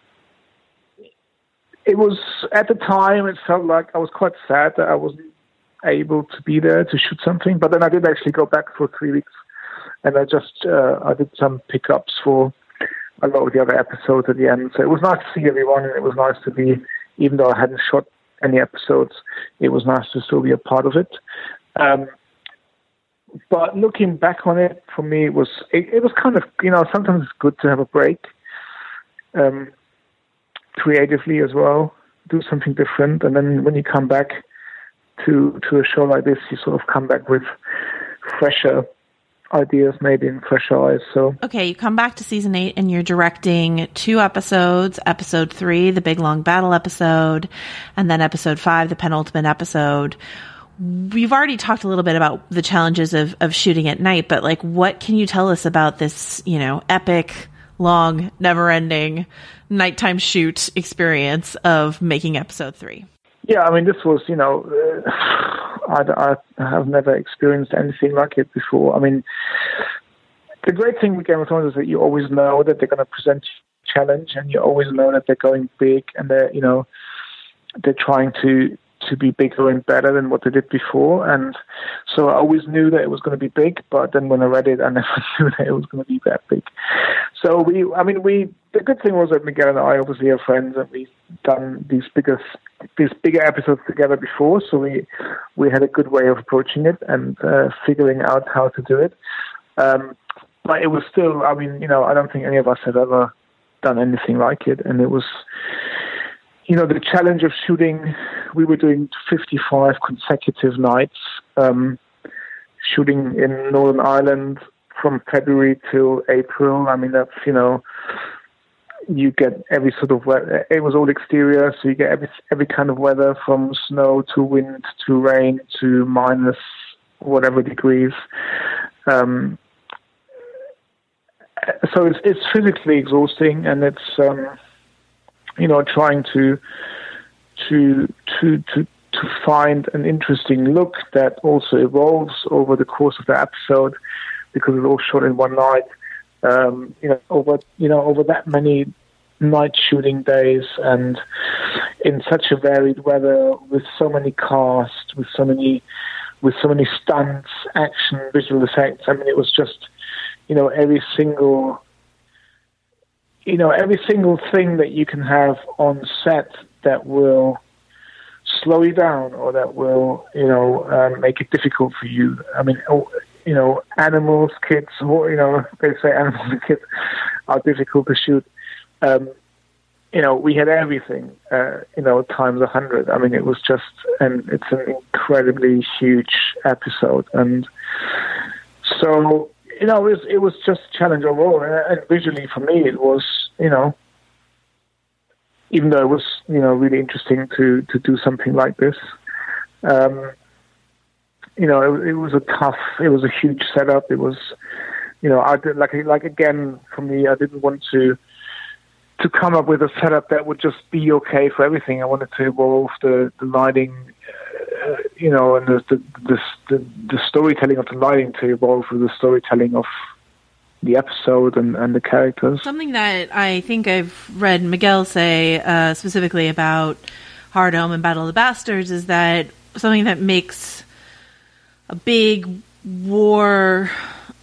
it was at the time it felt like I was quite sad that I wasn't able to be there to shoot something. But then I did actually go back for three weeks, and I just uh, I did some pickups for a lot of the other episodes at the end. So it was nice to see everyone, and it was nice to be, even though I hadn't shot any episodes, it was nice to still be a part of it. Um, but looking back on it, for me, it was it, it was kind of you know sometimes it's good to have a break um, creatively as well, do something different, and then when you come back to to a show like this, you sort of come back with fresher ideas, maybe in fresher eyes. So okay, you come back to season eight, and you're directing two episodes. Episode three, the big long battle episode, and then episode five, the penultimate episode we've already talked a little bit about the challenges of, of shooting at night, but like, what can you tell us about this, you know, epic long, never ending nighttime shoot experience of making episode three? Yeah, I mean, this was, you know, uh, I, I have never experienced anything like it before. I mean, the great thing with Game of Thrones is that you always know that they're going to present challenge and you always know that they're going big and they're, you know, they're trying to to be bigger and better than what they did before. And so I always knew that it was going to be big, but then when I read it, I never knew that it was going to be that big. So we, I mean, we, the good thing was that Miguel and I obviously are friends and we've done these bigger, these bigger episodes together before. So we, we had a good way of approaching it and uh, figuring out how to do it. Um, but it was still, I mean, you know, I don't think any of us had ever done anything like it. And it was, you know, the challenge of shooting, we were doing 55 consecutive nights, um, shooting in Northern Ireland from February till April. I mean, that's, you know, you get every sort of weather. It was all exterior, so you get every every kind of weather from snow to wind to rain to minus whatever degrees. Um, so it's it's physically exhausting, and it's um, you know, trying to to to to to find an interesting look that also evolves over the course of the episode because it's all shot in one night. Um, you know, over you know over that many night shooting days and in such a varied weather with so many casts, with so many with so many stunts, action, visual effects. I mean, it was just you know every single you know, every single thing that you can have on set that will slow you down or that will, you know, um, make it difficult for you. I mean, oh, you know, animals, kids, you know, they say animals and kids are difficult to shoot. Um, you know, we had everything, uh, you know, times a hundred. I mean, it was just, and it's an incredibly huge episode, and so you know, it was it was just a challenge overall, and, and visually for me, it was, you know, even though it was, you know, really interesting to to do something like this. Um, you know, it, it was a tough, it was a huge setup. It was, you know, I did like like again for me, I didn't want to to come up with a setup that would just be okay for everything. I wanted to evolve the, the lighting, uh, you know, and the the, the the, storytelling of the lighting to evolve with the storytelling of the episode and, and the characters. Something that I think I've read Miguel say uh, specifically about Hardhome and Battle of the Bastards is that something that makes a big war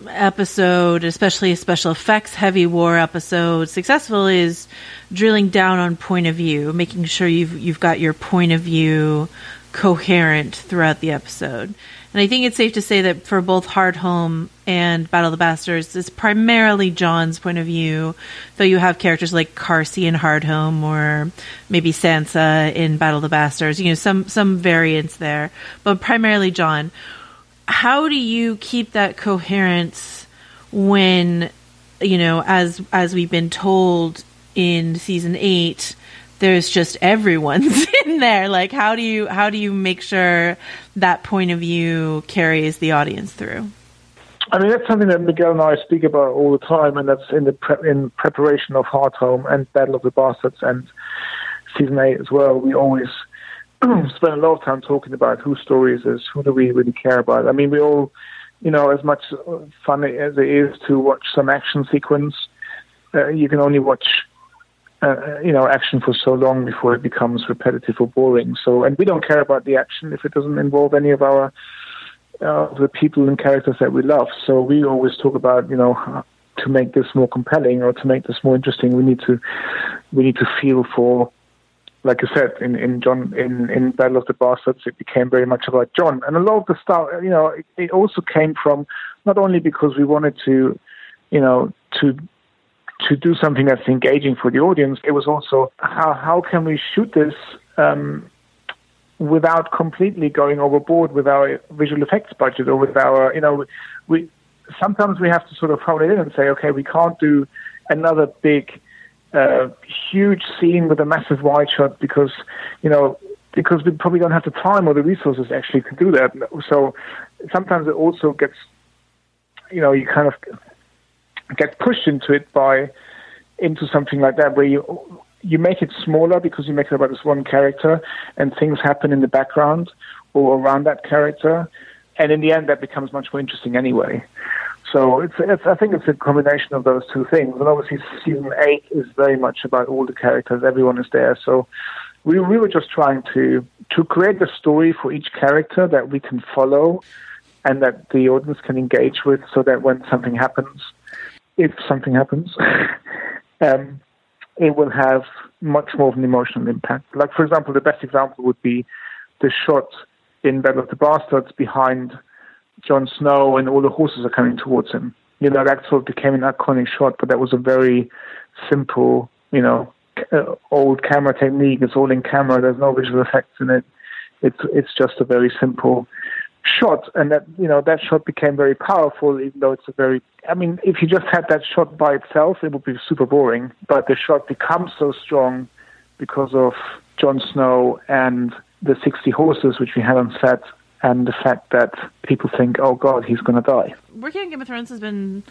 episode, especially a special effects heavy war episode, successful is drilling down on point of view, making sure you've you've got your point of view coherent throughout the episode. And I think it's safe to say that for both Hardhome and Battle of the Bastards, it's primarily Jon's point of view, though you have characters like Karsi in Hardhome or maybe Sansa in Battle of the Bastards, you know, some some variants there, but primarily Jon how do you keep that coherence when you know as as we've been told in season 8 there's just everyone's in there like how do you how do you make sure that point of view carries the audience through I mean, that's something that Miguel and I speak about all the time, and that's in the pre- in preparation of Heart Hardhome and Battle of the Bastards and season eight as well. We always spend a lot of time talking about whose story is this, who do we really care about. I mean, we all, you know, as much fun as it is to watch some action sequence, uh, you can only watch, uh, you know, action for so long before it becomes repetitive or boring. So, and we don't care about the action if it doesn't involve any of our uh, the people and characters that we love. So we always talk about, you know, to make this more compelling or to make this more interesting, we need to we need to feel for like I said, in, in Jon in, in Battle of the Bastards, it became very much about Jon, And a lot of the stuff, you know, it, it also came from not only because we wanted to, you know, to to do something that's engaging for the audience. It was also how how can we shoot this um, without completely going overboard with our visual effects budget or with our, you know, we sometimes we have to sort of hold it in and say, okay, we can't do another big a huge scene with a massive wide shot because, you know, because we probably don't have the time or the resources actually to do that. So sometimes it also gets, you know, you kind of get pushed into it by into something like that where you you make it smaller because you make it about this one character and things happen in the background or around that character and in the end that becomes much more interesting anyway so it's, it's, I think it's a combination of those two things. And obviously, season eight is very much about all the characters. Everyone is there. So we, we were just trying to to create a story for each character that we can follow and that the audience can engage with, so that when something happens, if something happens, um, it will have much more of an emotional impact. Like, for example, the best example would be the shot in Battle of the Bastards behind Jon Snow and all the horses are coming towards him. You know, that sort of became an iconic shot, but that was a very simple, you know, uh, old camera technique. It's all in camera. There's no visual effects in it. It's it's just a very simple shot, and that you know that shot became very powerful. Even though it's a very, I mean, if you just had that shot by itself, it would be super boring. But the shot becomes so strong because of Jon Snow and the 60 horses which we had on set and the fact that people think, "Oh God, he's going to die." Working on Game of Thrones has been,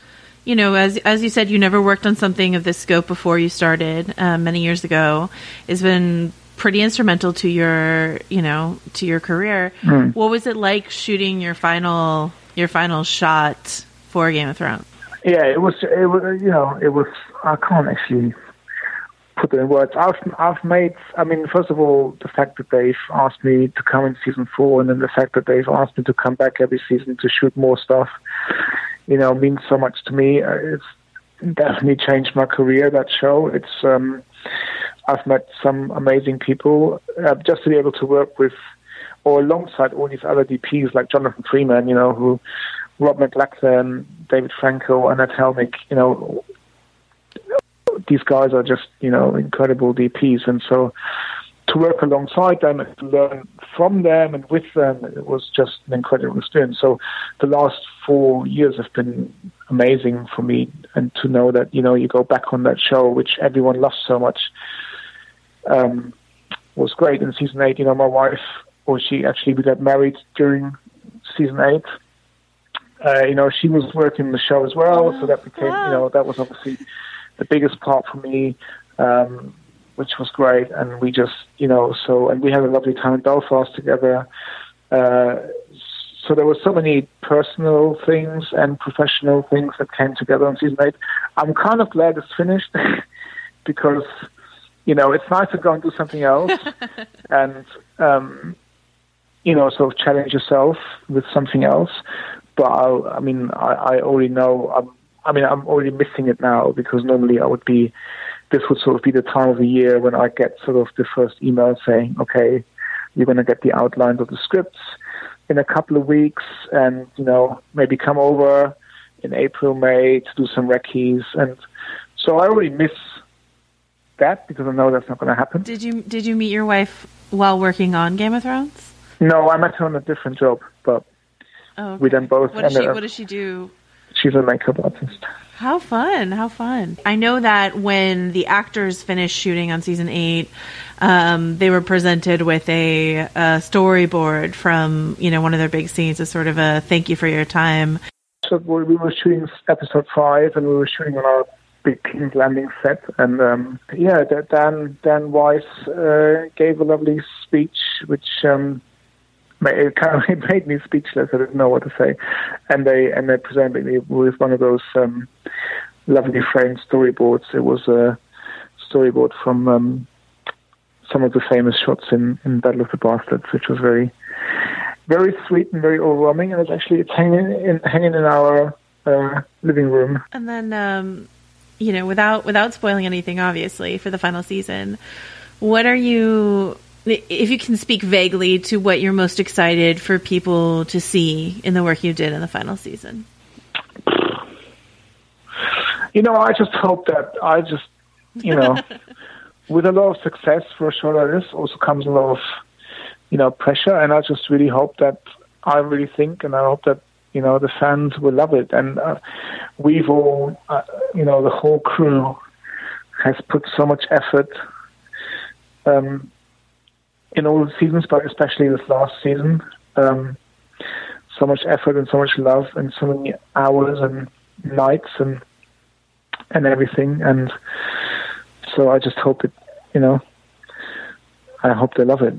you know, as as you said, you never worked on something of this scope before you started uh, many years ago. It's been pretty instrumental to your, you know, to your career. Mm. What was it like shooting your final your final shot for Game of Thrones? Yeah, it was. It was. You know, it was. I can't actually put it in words. I've I've made. I mean, first of all, the fact that they've asked me to come in season four, and then the fact that they've asked me to come back every season to shoot more stuff, you know, means so much to me. Uh, it's definitely changed my career. That show. It's. um I've met some amazing people. Uh, just to be able to work with, or alongside all these other DPs like Jonathan Freeman, you know, who Rob McLachlan, David Franco, Anette Haellmigk, you know, these guys are just you know incredible DPs, and so to work alongside them and to learn from them and with them, it was just an incredible experience. So the last four years have been amazing for me, and to know that you know you go back on that show, which everyone loves so much, um, was great. In season eight, you know, my wife, or she actually we got married during season eight. Uh, you know, she was working the show as well, so that became, you know, that was obviously the biggest part for me. Um, which was great. And we just, you know, so, and we had a lovely time in Belfast together. Uh, so there were so many personal things and professional things that came together on season eight. I'm kind of glad it's finished because, you know, it's nice to go and do something else and, um, you know, sort of challenge yourself with something else. But I, I mean, I, I already know, I'm, I mean, I'm already missing it now because normally I would be this would sort of be the time of the year when I get sort of the first email saying, okay, you're going to get the outlines of the scripts in a couple of weeks and, you know, maybe come over in April, May to do some recce's. And so I already miss that because I know that's not going to happen. Did you did you meet your wife while working on Game of Thrones? No, I met her on a different job, but oh, okay. we then both. What does she What does she do? She's a makeup artist. How fun! How fun! I know that when the actors finished shooting on season eight, um, they were presented with a, a, storyboard from you know one of their big scenes as sort of a thank you for your time. So we were shooting episode five, and we were shooting on our big King's Landing set, and um, yeah, Dan Dan Weiss uh, gave a lovely speech, which um, it kind of made me speechless. I didn't know what to say, and they and they presented me with one of those um, lovely framed storyboards. It was a storyboard from um, some of the famous shots in, in Battle of the Bastards, which was very very sweet and very overwhelming. And it's actually it's hanging in hanging in our uh, living room. And then, um, you know, without without spoiling anything, obviously for the final season, what are you if you can speak vaguely to what you're most excited for people to see in the work you did in the final season. You know, I just hope that I just, you know, with a lot of success for a show like this also comes a lot of, you know, pressure. And I just really hope that I really think and I hope that, you know, the fans will love it. And uh, we've all, uh, you know, the whole crew has put so much effort um, in all the seasons, but especially this last season. Um, so much effort and so much love and so many hours and nights and and everything. And so I just hope it, you know, I hope they love it.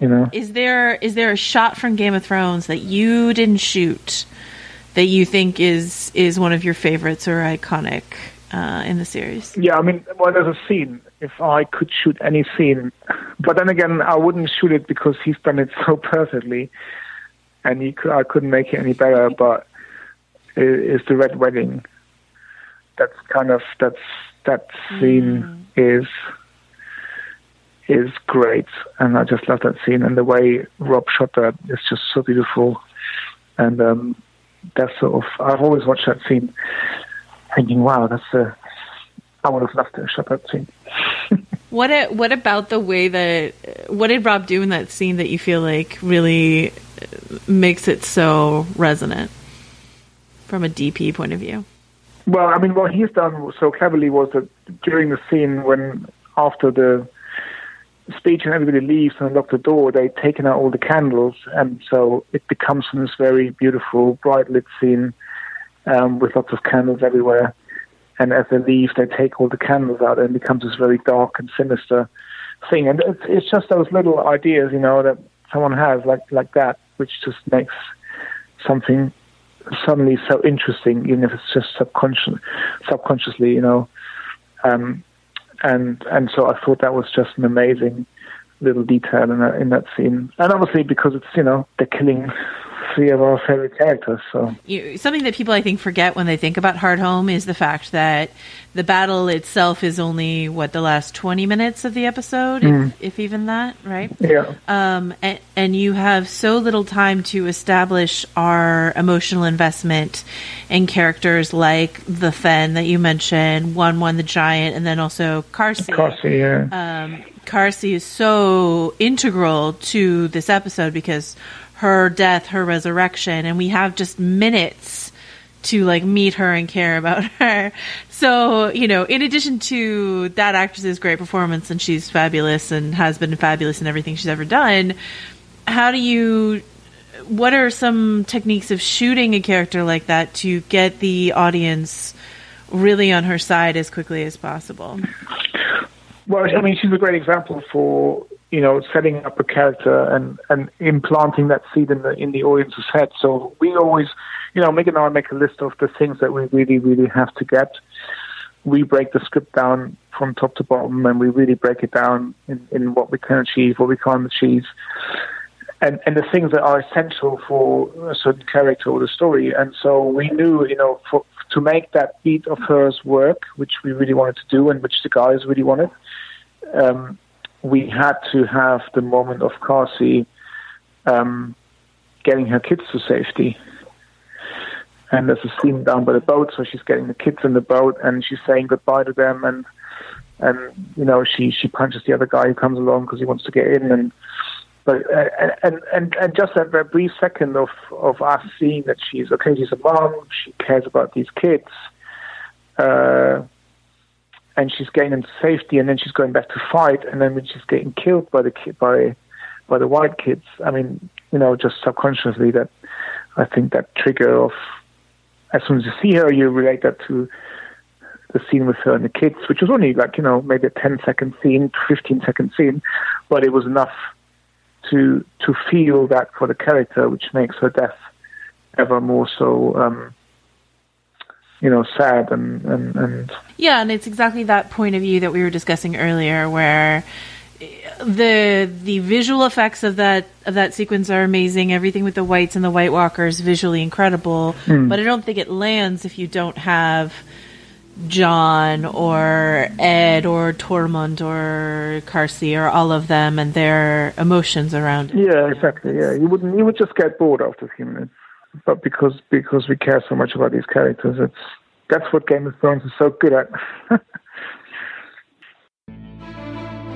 You know, is there is there a shot from Game of Thrones that you didn't shoot that you think is is one of your favorites or iconic uh, in the series? Yeah, I mean, well, there's a scene if I could shoot any scene. But then again, I wouldn't shoot it because he's done it so perfectly, and he could, I couldn't make it any better. But is the red wedding? That's kind of that's that scene mm. is is great, and I just love that scene and the way Rob shot that is just so beautiful. And um, that's sort of I've always watched that scene, thinking, "Wow, that's a I would have loved to have shot that scene." what a, what about the way that what did Rob do in that scene that you feel like really makes it so resonant from a DP point of view? Well, I mean, what he's done so cleverly was that during the scene when after the speech and everybody leaves and lock the door, they've taken out all the candles, and so it becomes this very beautiful, bright lit scene um, with lots of candles everywhere and as they leave, they take all the candles out, and it becomes this very dark and sinister thing. And it's, it's just those little ideas, you know, that someone has like like that, which just makes something suddenly so interesting, even if it's just subconscious, subconsciously, you know. Um, and and so I thought that was just an amazing little detail in that in that scene. And obviously because it's you know they're killing three of our favorite characters. So you, something that people I think forget when they think about Hardhome is the fact that the battle itself is only what the last twenty minutes of the episode, Mm. if, if even that, right? Yeah. Um, and, and you have so little time to establish our emotional investment in characters like the Fen that you mentioned, Wun Wun the giant, and then also Karsi. Karsi, yeah. Um, Karsi is so integral to this episode because her death, her resurrection, and we have just minutes to like meet her and care about her. So, you know, in addition to that actress's great performance and she's fabulous and has been fabulous in everything she's ever done, how do you what are some techniques of shooting a character like that to get the audience really on her side as quickly as possible? Well, I mean, she's a great example for you know setting up a character and and implanting that seed in the in the audience's head. So we always, you know, Miguel and I make a list of the things that we really really have to get. We break the script down from top to bottom, and we really break it down in, in what we can achieve, what we can't achieve, and and the things that are essential for a certain character or the story. And so we knew, you know, for, to make that beat of hers work, which we really wanted to do, and which the guys really wanted um, we had to have the moment of Karsi um, getting her kids to safety. And there's a scene down by the boat, so she's getting the kids in the boat and she's saying goodbye to them, and and you know she she punches the other guy who comes along because he wants to get in, and but and and and just that very brief second of of us seeing that she's okay, she's a mom, she cares about these kids. Uh, and she's getting into safety, and then she's going back to fight, and then when she's getting killed by the by by the white kids, I mean, you know, just subconsciously that I think that trigger of as soon as you see her, you relate that to the scene with her and the kids, which was only like you know maybe a 10 second scene, 15 second scene, but it was enough to to feel that for the character, which makes her death ever more so. Um, you know, sad and, and, and Yeah, and it's exactly that point of view that we were discussing earlier, where the the visual effects of that of that sequence are amazing. Everything with the whites and the White Walkers visually incredible, Hmm. but I don't think it lands if you don't have Jon or Edd or Tormund or Karsi or all of them and their emotions around it. Yeah, exactly. Yeah, you wouldn't. You would just get bored after a few minutes. But because because we care so much about these characters, it's that's what Game of Thrones is so good at.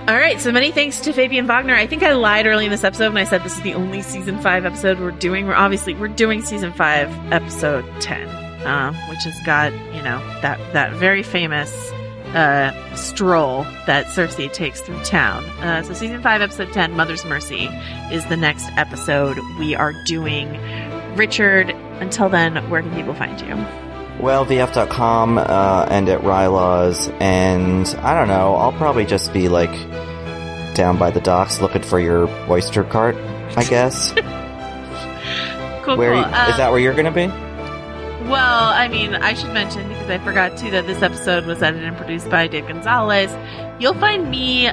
All right, so many thanks to Fabian Wagner. I think I lied early in this episode when I said this is the only season five episode we're doing. We're obviously we're doing season five, episode ten, uh, which has got you know that that very famous uh, stroll that Cersei takes through town. Uh, so season five, episode ten, Mother's Mercy, is the next episode we are doing. Richard, until then, where can people find you? Well, VF.com uh, and at Rylaws, and I don't know. I'll probably just be like down by the docks looking for your oyster cart. I guess. Cool, where cool. you- Uh, is that? Where you're gonna be? Well, I mean, I should mention because I forgot to that this episode was edited and produced by Dave Gonzalez. You'll find me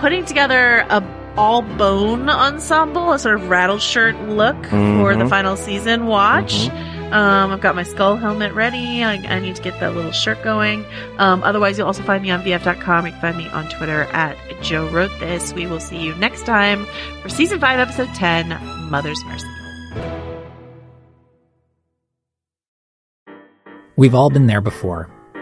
putting together a all bone ensemble, a sort of Rattleshirt look for the Mhm. final season watch. Um, I've got my skull helmet ready. I, I need to get that little shirt going. Um, otherwise, you'll also find me on VF.com. You can find me on Twitter at Joe Wrote This. We will see you next time for season five, episode 10, Mother's Mercy. We've all been there before.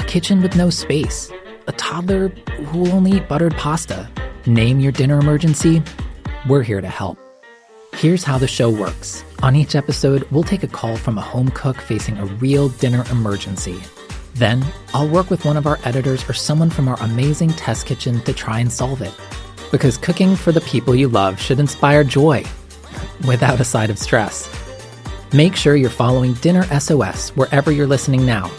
a kitchen with no space, a toddler who will only eat buttered pasta. Name your dinner emergency. We're here to help. Here's how the show works. On each episode, we'll take a call from a home cook facing a real dinner emergency. Then, I'll work with one of our editors or someone from our amazing test kitchen to try and solve it. Because cooking for the people you love should inspire joy without a side of stress. Make sure you're following Dinner SOS wherever you're listening now